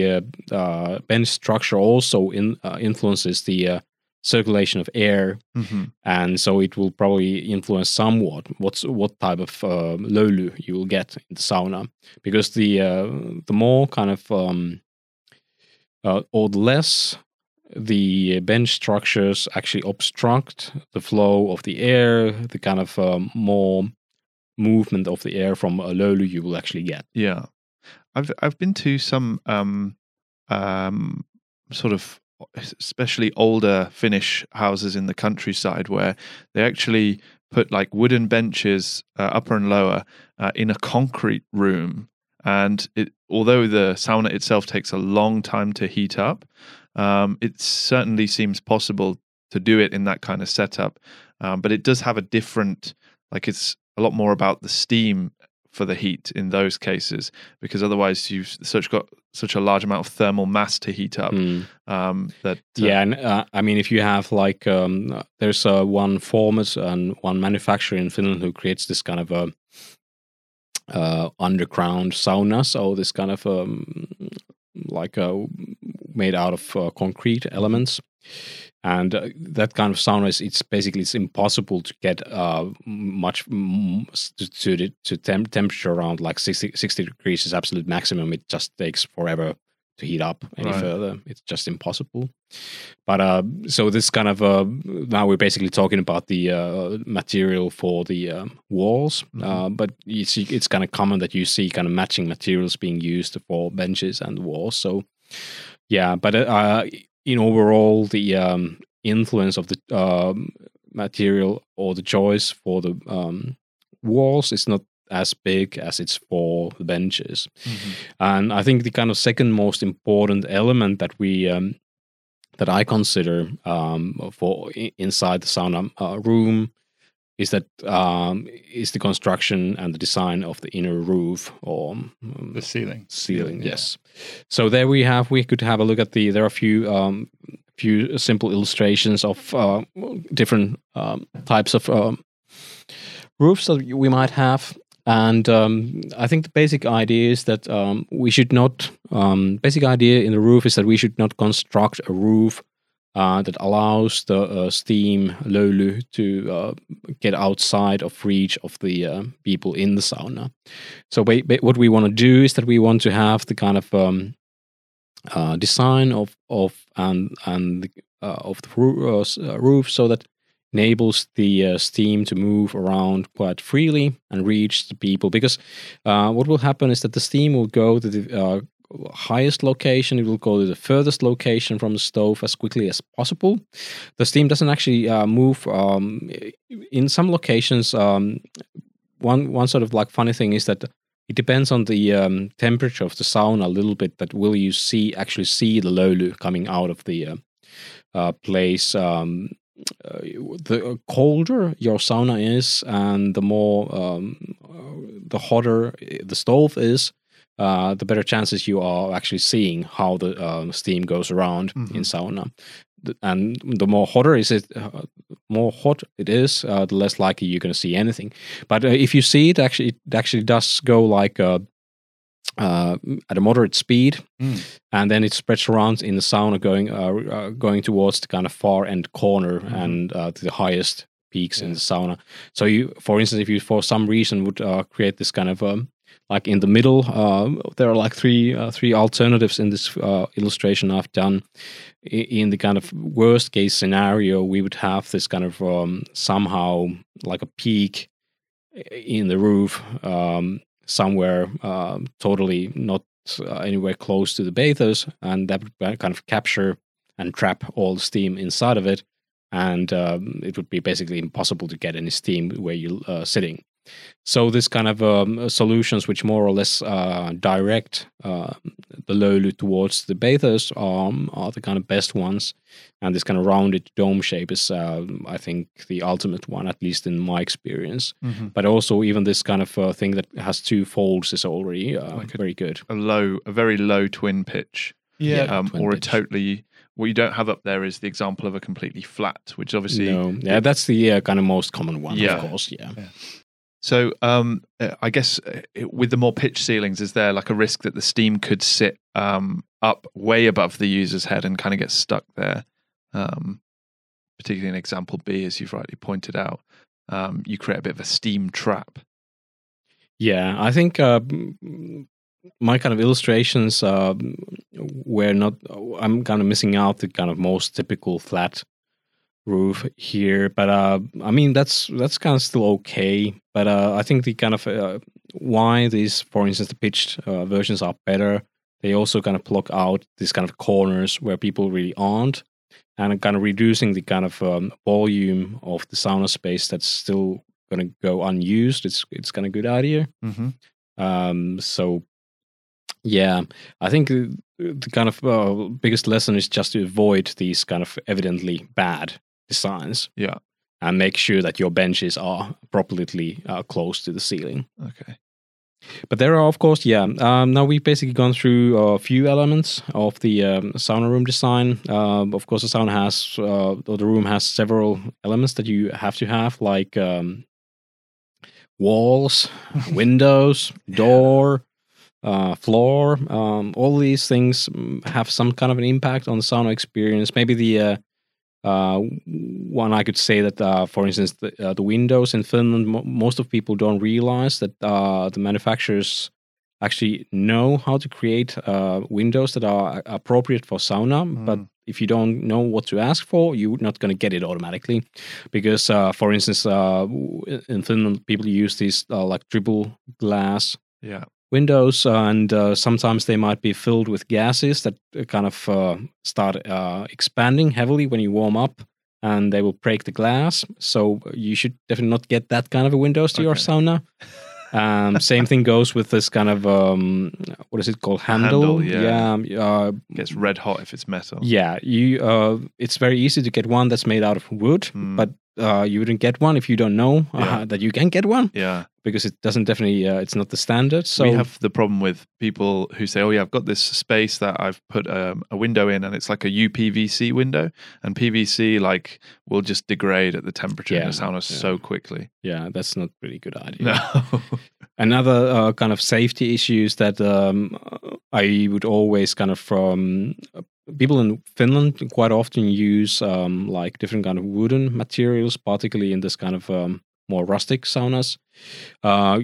uh, uh, bench structure also in, uh, influences the uh, circulation of air, hmm and so it will probably influence somewhat what's what type of uh, löyly you will get in the sauna. Because the uh, the more kind of um, uh, or the less the bench structures actually obstruct the flow of the air, the kind of um, more movement of the air from a löyly you will actually get. Yeah, I've I've been to some um um sort of especially older Finnish houses in the countryside where they actually put like wooden benches uh, upper and lower uh, in a concrete room. And it although the sauna itself takes a long time to heat up um, it certainly seems possible to do it in that kind of setup. Um, but it does have a different like it's a lot more about the steam for the heat in those cases because otherwise you've such got such a large amount of thermal mass to heat up Mm. um, that uh, Yeah, and uh, I mean, if you have like, um, there's uh, one format and one manufacturer in Finland who creates this kind of a uh, underground sauna, so this kind of um, like uh, made out of uh, concrete elements. And uh, that kind of sauna is it's basically it's impossible to get uh, much to to, the- to temp- temperature around like 60, 60 degrees is absolute maximum. It just takes forever to heat up any Right. further. It's just impossible. But uh, so this kind of uh, now we're basically talking about the uh, material for the um, walls. Uh, but you see, it's kind of common that you see kind of matching materials being used for benches and walls. So yeah, but uh, in overall, the um, influence of the um, material or the choice for the um, walls is not as big as it's for the benches. Mhm. And I think the kind of second most important element that we um, that I consider um, for inside the sauna uh, room is that um, is the construction and the design of the inner roof or um, The ceiling. ceiling. yeah. Yes. So there we have. We could have a look at the. There are a few um, few simple illustrations of uh, different um, types of um, roofs that we might have. And um, I think the basic idea is that um, we should not. Um, basic idea in the roof is that we should not construct a roof uh, that allows the uh, steam löyly to uh, get outside of reach of the uh, people in the sauna. So ba- what we want to do is that we want to have the kind of um, uh, design of of and and the, of the roo- roof so that enables the uh, steam to move around quite freely and reach the people. Because uh, what will happen is that the steam will go to the uh, highest location. It will go to the furthest location from the stove as quickly as possible. The steam doesn't actually uh, move. Um, in some locations, um, one one sort of like funny thing is that it depends on the um, temperature of the sauna a little bit. That will you see actually see the löyly coming out of the uh, uh, place. Um, uh, the colder your sauna is, and the more um, uh, the hotter the stove is, uh, the better chances you are actually seeing how the uh, steam goes around in Mhm. sauna. And the more hotter is it, uh, more hot it is, uh, the less likely you're going to see anything. But uh, if you see it, actually, it actually does go like uh, uh, at a moderate speed, Mm. and then it spreads around in the sauna, going uh, uh, going towards the kind of far end corner Mhm. and uh, to the highest peaks in the sauna. So you, for instance, if you for some reason would uh, create this kind of um, like in the middle, uh, there are like three uh, three alternatives in this uh, illustration I've done. In the kind of worst case scenario, we would have this kind of um, somehow like a peak in the roof um, somewhere um, totally not uh, anywhere close to the bathers, and that would kind of capture and trap all the steam inside of it, and um, it would be basically impossible to get any steam where you're uh, sitting. So this kind of um, solutions, which more or less uh, direct uh, the löyly towards the bathers, um, are the kind of best ones. And this kind of rounded dome shape is, uh, I think, the ultimate one, at least in my experience Mhm. but also even this kind of uh, thing that has two folds is already uh, Like a- very good. A low, a very low twin pitch, Yeah. um, twin or a pitch. totally. What you don't have up there is the example of a completely flat, which obviously no, yeah, that's the uh, kind of most common one, Yeah. of course. Yeah, So, um, I guess uh, with the more pitch ceilings, is there like a risk that the steam could sit um, up way above the user's head and kind of get stuck there? Um, particularly in example B, as you've rightly pointed out, um, you create a bit of a steam trap. yeah. I think uh, mm, my kind of illustrations uh, were not. I'm kind of missing out the kind of most typical flat roof here, but uh, I mean that's that's kind of still okay. But uh, I think the kind of uh, why these, for instance, the pitched uh, versions are better. They also kind of block out these kind of corners where people really aren't, and kind of reducing the kind of um, volume of the sauna space that's still going to go unused. It's it's kind of good idea. Mm-hmm. Um, so, yeah, I think the kind of uh, biggest lesson is just to avoid these kind of evidently bad designs. Yeah. And make sure that your benches are properly uh, close to the ceiling. Okay. But there are, of course, yeah. Um, now we've basically gone through a few elements of the um, sauna room design. Um of course, the sauna has, uh, or the room has several elements that you have to have, like um, walls, [laughs] windows, door, uh, floor. Um, all these things have some kind of an impact on the sauna experience. Maybe the uh, uh, one I could say that, uh, for instance, the, uh, the windows in Finland, mo- most of people don't realize that uh, the manufacturers actually know how to create uh, windows that are appropriate for sauna. But Mm. if you don't know what to ask for, you're not going to get it automatically. Because, uh, for instance, uh, in Finland, people use these uh, like triple glass Yeah. Windows and uh, sometimes they might be filled with gases that uh, kind of uh, start uh, expanding heavily when you warm up and they will break the glass. So you should definitely not get that kind of a windows to your sauna. Um, [laughs] same thing goes with this kind of um, what is it called handle? Handle, yeah. yeah. Uh, Gets red hot if it's metal. yeah, you. Uh, it's very easy to get one that's made out of wood, Mm. but uh, you wouldn't get one if you don't know uh, Yeah. that you can get one Yeah. because it doesn't definitely. Uh, it's not the standard. So we have the problem with people who say, "Oh yeah, I've got this space that I've put um, a window in, and it's like a UPVC window, and PVC like will just degrade at the temperature in Yeah, the sauna yeah. so quickly." yeah, that's not really good idea. No. [laughs] Another uh, kind of safety issues that um, I would always kind of from people in Finland quite often use um, like different kind of wooden materials, particularly in this kind of um, more rustic saunas. Uh,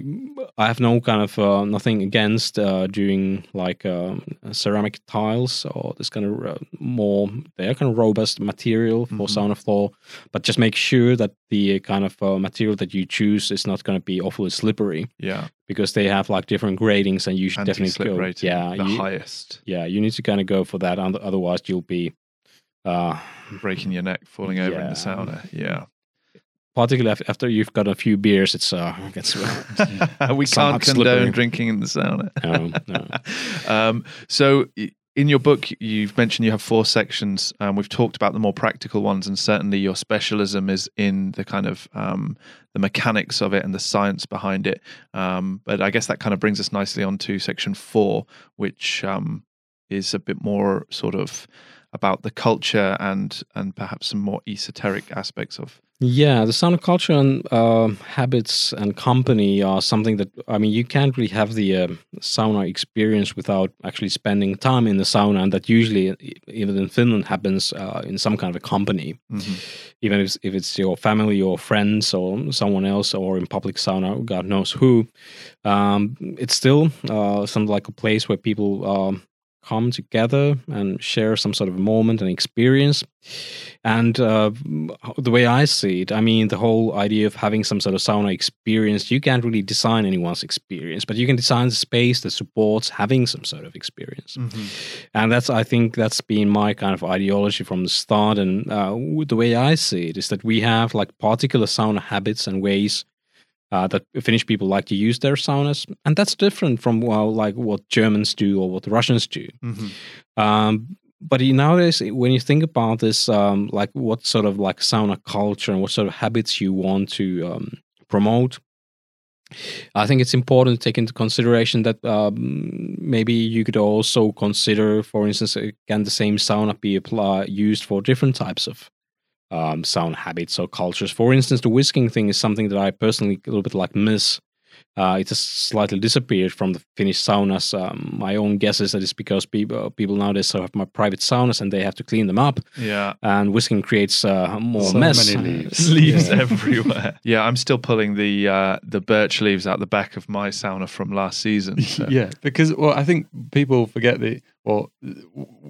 I have no kind of uh, nothing against uh, doing like um, ceramic tiles or this kind of uh, more they're kind of robust material for Mhm. sauna floor, but just make sure that the kind of uh, material that you choose is not going to be awfully slippery yeah, because they have like different gradings and you should definitely go. rating, Yeah, the you, highest, yeah, you need to kind of go for that. and Otherwise, you'll be, uh, breaking your neck, falling over in the sauna. Yeah, particularly after you've got a few beers. It's uh, gets [laughs] [laughs] we can't condone slippery. drinking in the sauna. no, no. [laughs] um, so in your book, you've mentioned you have four sections. Um, we've talked about the more practical ones, and certainly your specialism is in the kind of um, the mechanics of it and the science behind it. Um, but I guess that kind of brings us nicely on to section four, which um, is a bit more sort of about the culture and and perhaps some more esoteric aspects of. Yeah, the sauna culture and um habits and company are something that I mean you can't really have the uh, sauna experience without actually spending time in the sauna, and that usually even in Finland happens uh, in some kind of a company. Mhm. even if it's, if it's your family or friends or someone else or in public sauna, God knows who, um, it's still uh, something like a place where people um, come together and share some sort of moment and experience. And uh, the way I see it, I mean, the whole idea of having some sort of sauna experience, you can't really design anyone's experience, but you can design the space that supports having some sort of experience. And that's i think that's been my kind of ideology from the start. And uh, the way i see it is that we have like particular sauna habits and ways uh, that finnish people like to use their saunas and that's different from well, like what germans do or what the russians do Mhm. um, but you- nowadays when you think about this um, like what sort of like sauna culture and what sort of habits you want to um, promote I think it's important to take into consideration that um, maybe you could also consider, for instance, can the same sauna be used for different types of um, sauna habits or cultures? For instance, the whisking thing is something that I personally a little bit like miss. Uh, it has slightly disappeared from the Finnish saunas. Um, my own guess is that it's because people people nowadays have more private saunas and they have to clean them up, Yeah. and whisking creates uh, more So mess. many [laughs] leaves. leaves Yeah. everywhere. [laughs] Yeah, I'm still pulling the uh, the birch leaves out the back of my sauna from last season. [laughs] so- yeah, because well, I think people forget the or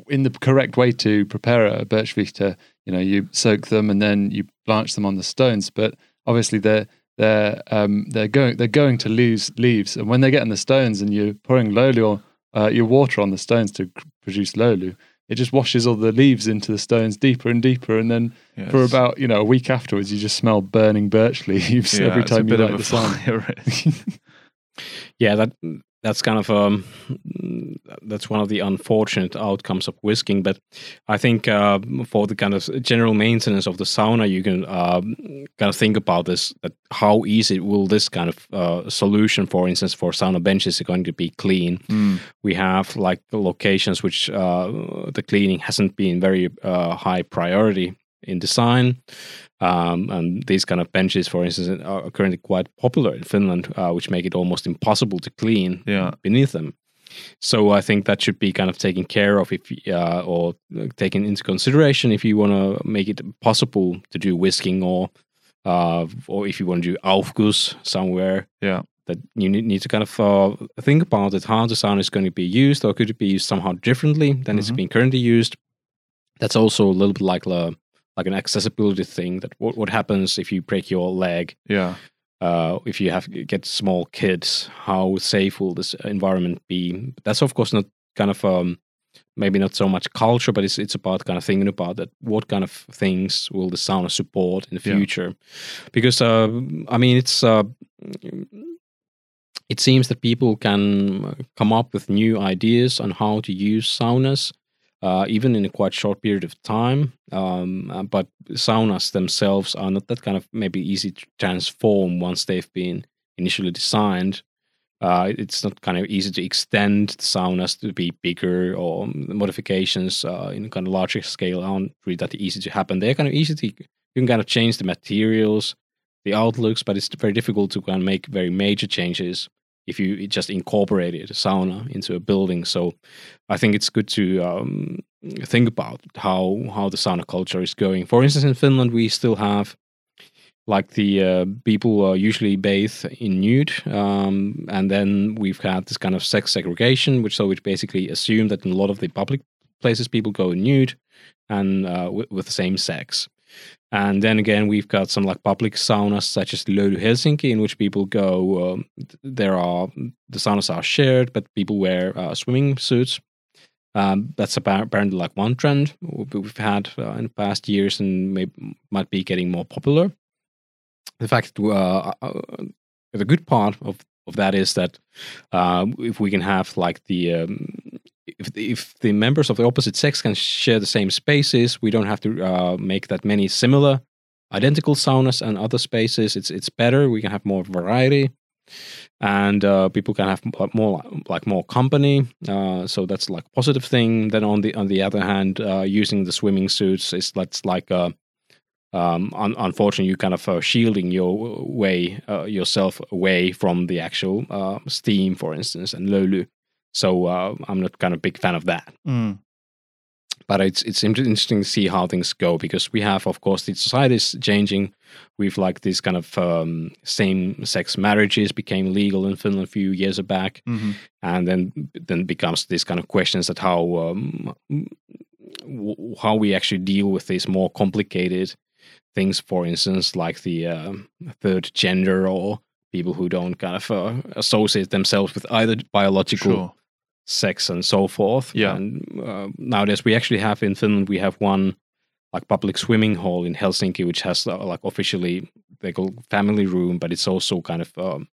in the correct way to prepare a birch vihta, you know, you soak them and then you blanch them on the stones. But obviously, they're they're um, they're going they're going to lose leaves, and when they get in the stones and you're pouring löyly or uh, your water on the stones to produce löyly, it just washes all the leaves into the stones deeper and deeper, and then for about you know a week afterwards, you just smell burning birch [laughs] leaves Yeah, every it's a time you bit of light a the sun. fire risk. [laughs] yeah that that's kind of um that's one of the unfortunate outcomes of whisking. But i think uh, for the kind of general maintenance of the sauna you can um, kind of think about this that how easy will this kind of uh, solution for instance for sauna benches is going to be clean. Mm, we have like locations which uh, the cleaning hasn't been very uh, high priority in design um, and these kind of benches for instance are currently quite popular in finland uh, which make it almost impossible to clean Yeah. beneath them so i think that should be kind of taken care of if uh, or taken into consideration if you want to make it possible to do whisking or uh, or if you want to do aufguss somewhere Yeah. that you need, to kind of uh, think about it how the sound is going to be used or could it be used somehow differently than it's Mhm. being currently used that's also a little bit like a, like an accessibility thing that what, what happens if you break your leg Yeah. uh, if you have get small kids how safe will this environment be that's of course not kind of um, maybe not so much culture, but it's it's about kind of thinking about that. What kind of things will the sauna support in the Yeah. future? Because uh, I mean, it's uh, it seems that people can come up with new ideas on how to use saunas, uh, even in a quite short period of time. Um, uh, but saunas themselves are not that kind of maybe easy to transform once they've been initially designed. Uh, it's not kind of easy to extend the saunas to be bigger or modifications uh, in kind of larger scale aren't really that easy to happen. They're kind of easy to you can kind of change the materials, the outlooks, but it's very difficult to kind of make very major changes if you just incorporated a sauna into a building. So I think it's good to um, think about how how the sauna culture is going. For instance, in Finland, we still have like the uh, people uh, usually bathe in nude, um, and then we've had this kind of sex segregation, which so which basically assume that in a lot of the public places people go nude and uh, with the same sex. And then again, we've got some like public saunas such as Löyly Helsinki, in which people go. Um, there are the saunas are shared, but people wear uh, swimming suits. Um, that's apparently like one trend we've had uh, in past years, and may, might be getting more popular. The fact, uh, uh, the good part of of that is that uh, if we can have like the um, if if the members of the opposite sex can share the same spaces, we don't have to uh, make that many similar, identical saunas and other spaces. It's it's better. We can have more variety, and uh, people can have more like more company. Uh, so that's like a positive thing. Then on the on the other hand, uh, using the swimming suits is that's like uh, um, un- unfortunately, you kind of uh, shielding your way uh, yourself away from the actual uh, steam, for instance, and löyly. So uh, I'm not kind of big fan of that. Mm. But it's it's interesting to see how things go because we have, of course, the society is changing. We've like these kind of um, same-sex marriages became legal in Finland a few years back, Mhm. and then then becomes this kind of questions that how um, w- how we actually deal with these more complicated things. For instance, like the uh, third gender or people who don't kind of uh, associate themselves with either biological Sure. Sex and so forth. Yeah. And uh, nowadays we actually have in Finland we have one like public swimming hall in Helsinki, which has uh, like officially they call family room, but it's also kind of um,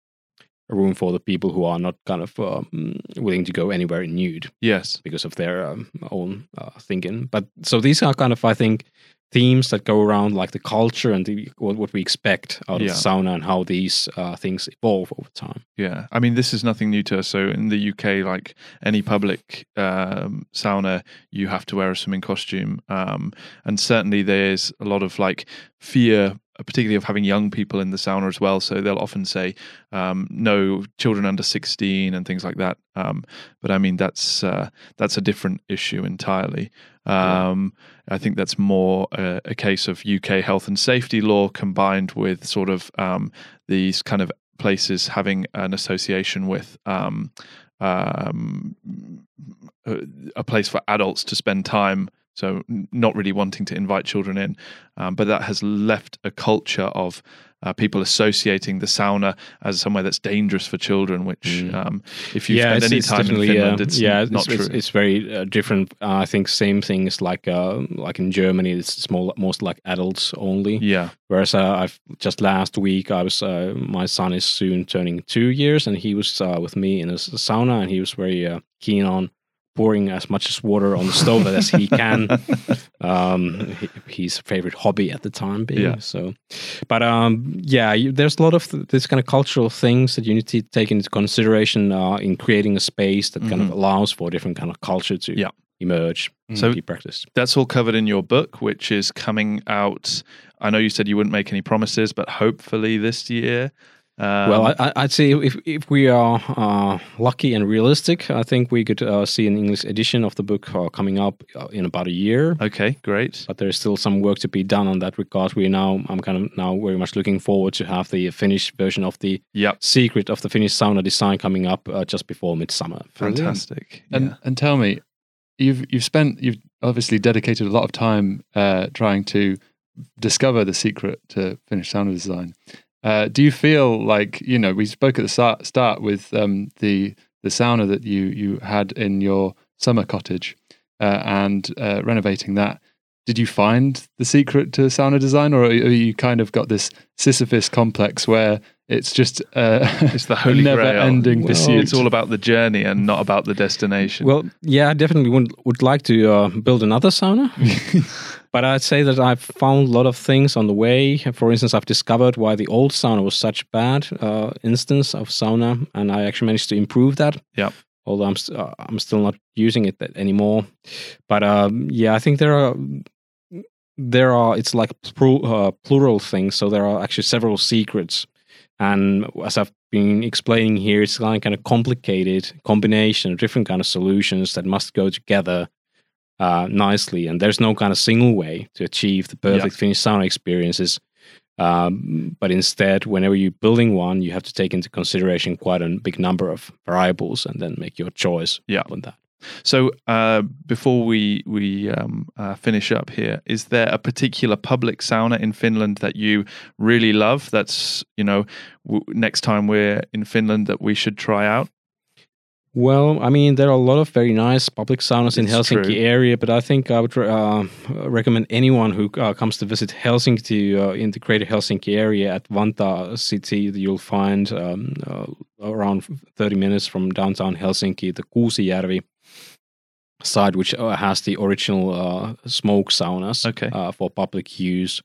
a room for the people who are not kind of um, willing to go anywhere in nude Yes. because of their um, own uh, thinking. But so these are kind of I think themes that go around like the culture and the, what, what we expect out Yeah. of sauna and how these uh, things evolve over time. Yeah, I mean, this is nothing new to us. So in the UK, like any public um, sauna, you have to wear a swimming costume, um, and certainly there's a lot of like fear, uh, particularly of having young people in the sauna as well. So they'll often say um, no children under sixteen and things like that. Um, but I mean, that's uh, that's a different issue entirely. Um, I think that's more a, a case of UK health and safety law combined with sort of um, these kind of places having an association with um, um, a, place for adults to spend time. So not really wanting to invite children in, um, but that has left a culture of uh, people associating the sauna as somewhere that's dangerous for children. Which, Mm. um, if you spend any time in Finland, uh, it's yeah, not it's, true. It's, it's very uh, different. Uh, I think same thing is like uh, like in Germany, it's more most like adults only. yeah, Whereas uh, I've just last week, I was uh, my son is soon turning two years, and he was uh, with me in a sauna, and he was very uh, keen on pouring as much as water on the stove [laughs] as he can. Um, his favorite hobby at the time being. Yeah. So, but um, yeah, you, there's a lot of th- this kind of cultural things that you need to take into consideration uh, in creating a space that kind of Mhm. allows for different kind of culture to Yeah. emerge, So- be practiced. that's all covered in your book, which is coming out. I know you said you wouldn't make any promises, but hopefully this year. Um, well, I, I- I'd say if if we are uh, lucky and realistic, I think we could uh, see an English edition of the book uh, coming up uh, in about a year. okay, great. But there's still some work to be done on that regard. We now, I'm kind of now very much looking forward to have the Finnish version of the Yep, secret of the Finnish sauna design coming up uh, just before midsummer. fantastic. And Yeah. and tell me, you've you've spent you've obviously dedicated a lot of time uh, trying to discover the secret to Finnish sauna design. Uh, do you feel like you know we spoke at the start, start with um, the the sauna that you you had in your summer cottage? uh, and uh, renovating that. Did you find the secret to sauna design, or are you kind of got this Sisyphus complex where it's just uh, [laughs] It's the holy a grail. never-ending Well, pursuit? It's all about the journey and not about the destination. Well, yeah, I definitely would, would like to uh, build another sauna. [laughs] but I'd say that I've found a lot of things on the way. For instance, I've discovered why the old sauna was such bad uh, instance of sauna, and I actually managed to improve that. Yep. Although I'm st- uh, I'm still not using it that anymore. But um, yeah, I think there are there are it's like plu- uh, plural things. So there are actually several secrets. And as I've been explaining here, it's like kind of complicated combination of different kind of solutions that must go together uh, nicely. And there's no kind of single way to achieve the perfect Finnish sauna experiences. Um, but instead, whenever you're building one, you have to take into consideration quite a big number of variables and then make your choice Yeah. on that. So, uh, before we we um, uh, finish up here, is there a particular public sauna in Finland that you really love? That's you know, w- next time we're in Finland, that we should try out. Well, I mean, there are a lot of very nice public saunas in Helsinki true. area, but I think I would uh, recommend anyone who uh, comes to visit Helsinki to uh, in the greater Helsinki area at Vantaa city. You'll find um, uh, around 30 minutes from downtown Helsinki the Kuusijärvi side, which uh, has the original uh, smoke saunas Okay. uh, for public use.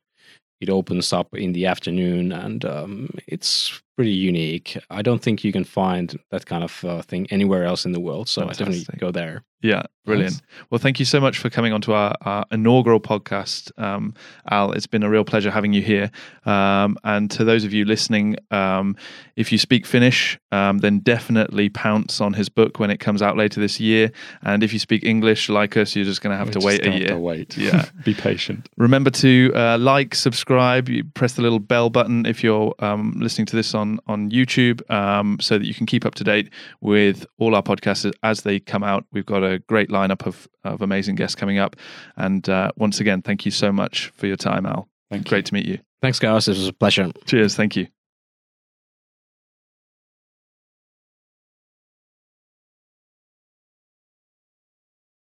It opens up in the afternoon, and um, it's pretty unique. I don't think you can find that kind of uh, thing anywhere else in the world. So I definitely go there. Yeah, brilliant. Nice. Well, thank you so much for coming onto our, our inaugural podcast, um, Al. It's been a real pleasure having you here. Um, and to those of you listening, um, if you speak Finnish, um, then definitely pounce on his book when it comes out later this year. And if you speak English, like us, you're just going to have to wait a year. Wait. Yeah. [laughs] Be patient. Remember to uh, like, subscribe, you press the little bell button if you're um, listening to this on on YouTube, um, so that you can keep up to date with all our podcasts as they come out. We've got a great lineup of of amazing guests coming up, and uh, once again, thank you so much for your time, Al. Thank you. Great to meet you. Thanks, guys. It was a pleasure. Cheers. Thank you.